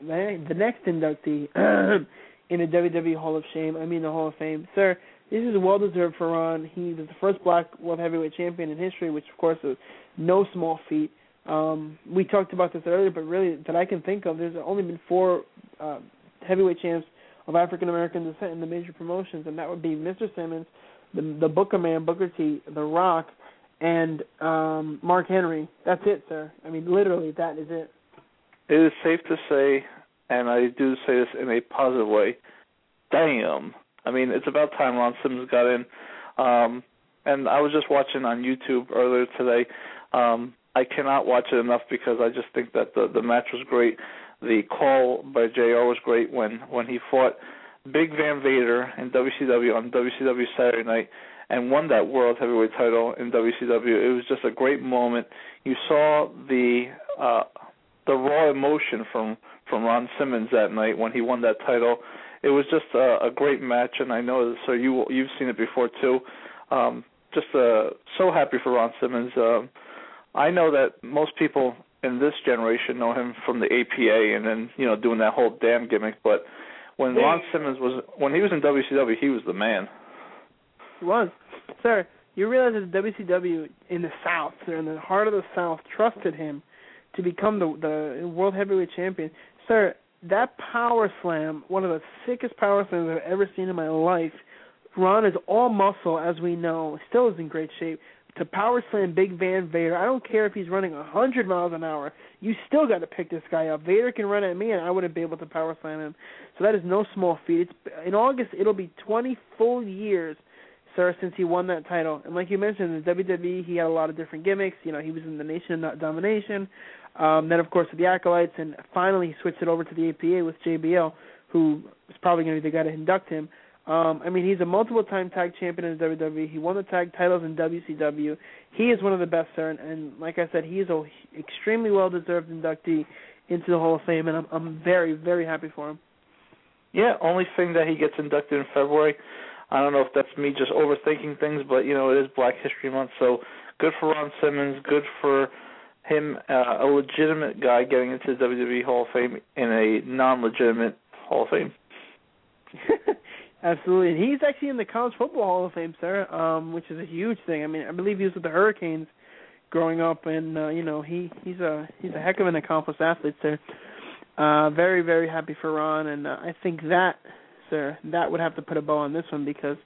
Speaker 3: the next inductee in the WWE Hall of Shame. I mean the Hall of Fame, sir. This is well deserved for Ron. He was the first Black World Heavyweight Champion in history, which of course is no small feat. Um, we talked about this earlier, but really that I can think of, there's only been four uh, heavyweight champs of African American descent in the major promotions, and that would be Mr. Simmons, the the Booker Man, Booker T, The Rock, and um Mark Henry. That's it, sir. I mean, literally, that is it.
Speaker 2: It is safe to say, and I do say this in a positive way. Damn. I mean, it's about time Ron Simmons got in. Um, and I was just watching on YouTube earlier today. Um, I cannot watch it enough because I just think that the the match was great. The call by JR was great when when he fought Big Van Vader in WCW on WCW Saturday Night and won that World Heavyweight title in WCW. It was just a great moment. You saw the uh the raw emotion from from Ron Simmons that night when he won that title. It was just a, a great match, and I know that, so you you've seen it before too. Um, just uh, so happy for Ron Simmons. Um, I know that most people in this generation know him from the APA and then you know doing that whole damn gimmick. But when Ron Simmons was when he was in WCW, he was the man.
Speaker 3: He was, sir. You realize that WCW in the South, sir, in the heart of the South, trusted him to become the the world heavyweight champion, sir. That power slam, one of the sickest power slams I've ever seen in my life. Ron is all muscle, as we know, still is in great shape. To power slam Big Van Vader, I don't care if he's running a hundred miles an hour. You still got to pick this guy up. Vader can run at me, and I wouldn't be able to power slam him. So that is no small feat. It's in August. It'll be 20 full years, sir, since he won that title. And like you mentioned, in WWE, he had a lot of different gimmicks. You know, he was in the Nation of Domination. Um, then, of course, with the Acolytes, and finally he switched it over to the APA with JBL, who is probably going to be the guy to induct him. Um, I mean, he's a multiple-time tag champion in WWE. He won the tag titles in WCW. He is one of the best, sir. And, and like I said, he is a extremely well-deserved inductee into the Hall of Fame, and I'm, I'm very, very happy for him.
Speaker 2: Yeah, only thing that he gets inducted in February. I don't know if that's me just overthinking things, but you know it is Black History Month, so good for Ron Simmons. Good for him, uh, a legitimate guy getting into the WWE Hall of Fame in a non-legitimate Hall of Fame.
Speaker 3: Absolutely, and he's actually in the College Football Hall of Fame, sir, um, which is a huge thing. I mean, I believe he was with the Hurricanes growing up, and uh, you know he he's a he's a heck of an accomplished athlete, sir. Uh, very very happy for Ron, and uh, I think that, sir, that would have to put a bow on this one because,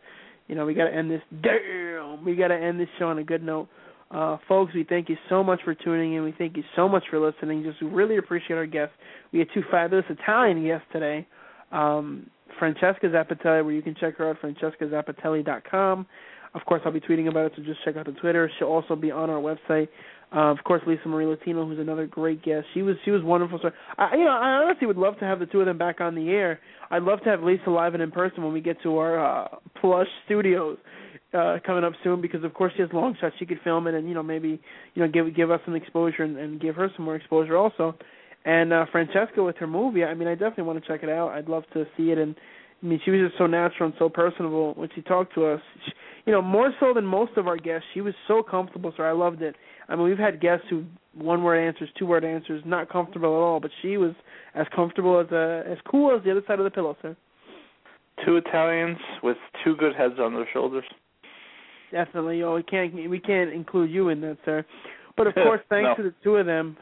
Speaker 3: you know, we got to end this. Damn, we got to end this show on a good note. Uh, folks, we thank you so much for tuning in. We thank you so much for listening. Just really appreciate our guests. We had two fabulous Italian guests today. Um, Francesca Zappitelli, where you can check her out, francescazappitelli.com. Of course, I'll be tweeting about it, so just check out the Twitter. She'll also be on our website. Uh, of course, Lisa Marie Latino, who's another great guest. She was she was wonderful. So, I, you know, I honestly would love to have the two of them back on the air. I'd love to have Lisa live and in person when we get to our uh, plush studios uh coming up soon because of course she has long shots. She could film it and you know maybe you know give give us some exposure and, and give her some more exposure also. And uh francesca with her movie i mean i definitely want to check it out. I'd love to see it. And i mean she was just so natural and so personable when she talked to us. She, you know more so than most of our guests she was so comfortable so i loved it i mean we've had guests who one word answers two word answers not comfortable at all but she was as comfortable as uh as cool as the other side of the pillow sir
Speaker 2: Two Italians with two good heads on their shoulders.
Speaker 3: Definitely. Oh, we can't we can't include you in that, sir. But of course, thanks
Speaker 2: No.
Speaker 3: to the two of them.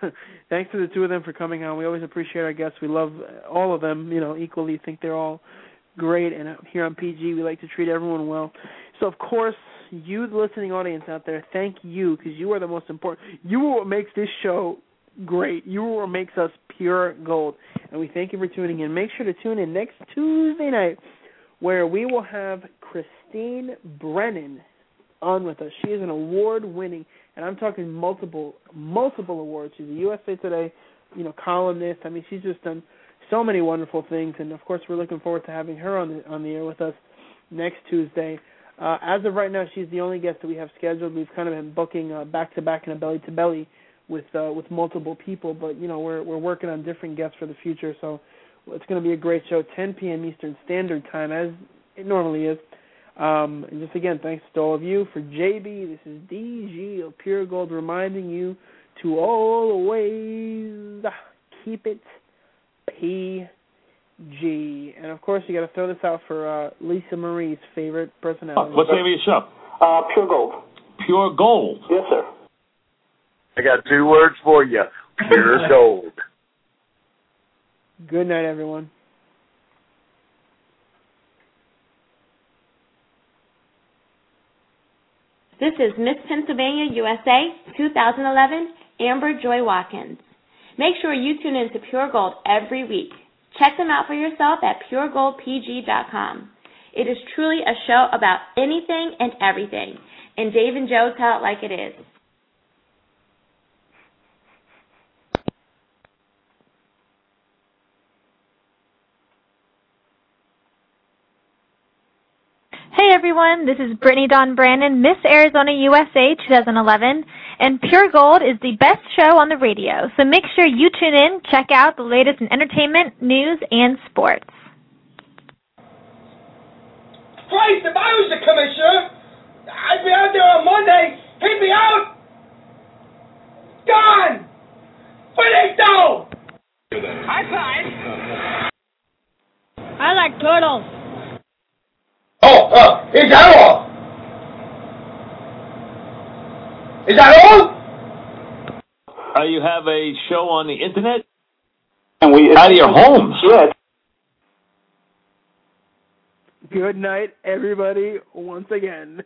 Speaker 3: thanks to the two of them for coming on. We always appreciate our guests. We love all of them. You know, equally think they're all great. And here on PG, we like to treat everyone well. So of course, you, the listening audience out there, thank you because you are the most important. You are what makes this show great. You are what makes us pure gold. And we thank you for tuning in. Make sure to tune in next Tuesday night where we will have Christine Brennan on with us. She is an award winning and I'm talking multiple multiple awards. She's a USA Today, you know, columnist. I mean, she's just done so many wonderful things and of course we're looking forward to having her on the on the air with us next Tuesday. Uh, as of right now, she's the only guest that we have scheduled. We've kind of been booking uh, back to back and a belly to belly with uh, with multiple people, but you know we're we're working on different guests for the future. So it's going to be a great show, 10 p.m. Eastern Standard Time, as it normally is. Um, and just again, thanks to all of you. For JB, this is DG of Pure Gold reminding you to always keep it PG. And of course, you got to throw this out for uh, Lisa Marie's favorite personality.
Speaker 6: What's the name of your show?
Speaker 7: Uh, pure gold.
Speaker 6: Pure Gold.
Speaker 7: Yes, sir.
Speaker 8: I got two words for you. Pure gold.
Speaker 3: Good night, everyone.
Speaker 9: This is Miss Pennsylvania USA 2011, Amber Joy Watkins. Make sure you tune in to Pure Gold every week. Check them out for yourself at puregoldpg.com. It is truly a show about anything and everything, and Dave and Joe tell it like it is.
Speaker 10: Hey everyone, this is Brittany Don Brandon, Miss Arizona USA 2011, and Pure Gold is the best show on the radio. So make sure you tune in, check out the latest in entertainment, news, and sports.
Speaker 11: Christ, if I was the commissioner, I'd be out there on Monday. He'd be out. Gone. Finito. High five.
Speaker 12: I like turtles.
Speaker 11: Oh, uh, is that all? Is that all?
Speaker 6: Uh, you have a show on the internet?
Speaker 7: And we
Speaker 6: Out of your homes?
Speaker 7: Yeah.
Speaker 3: Good night, everybody, once again.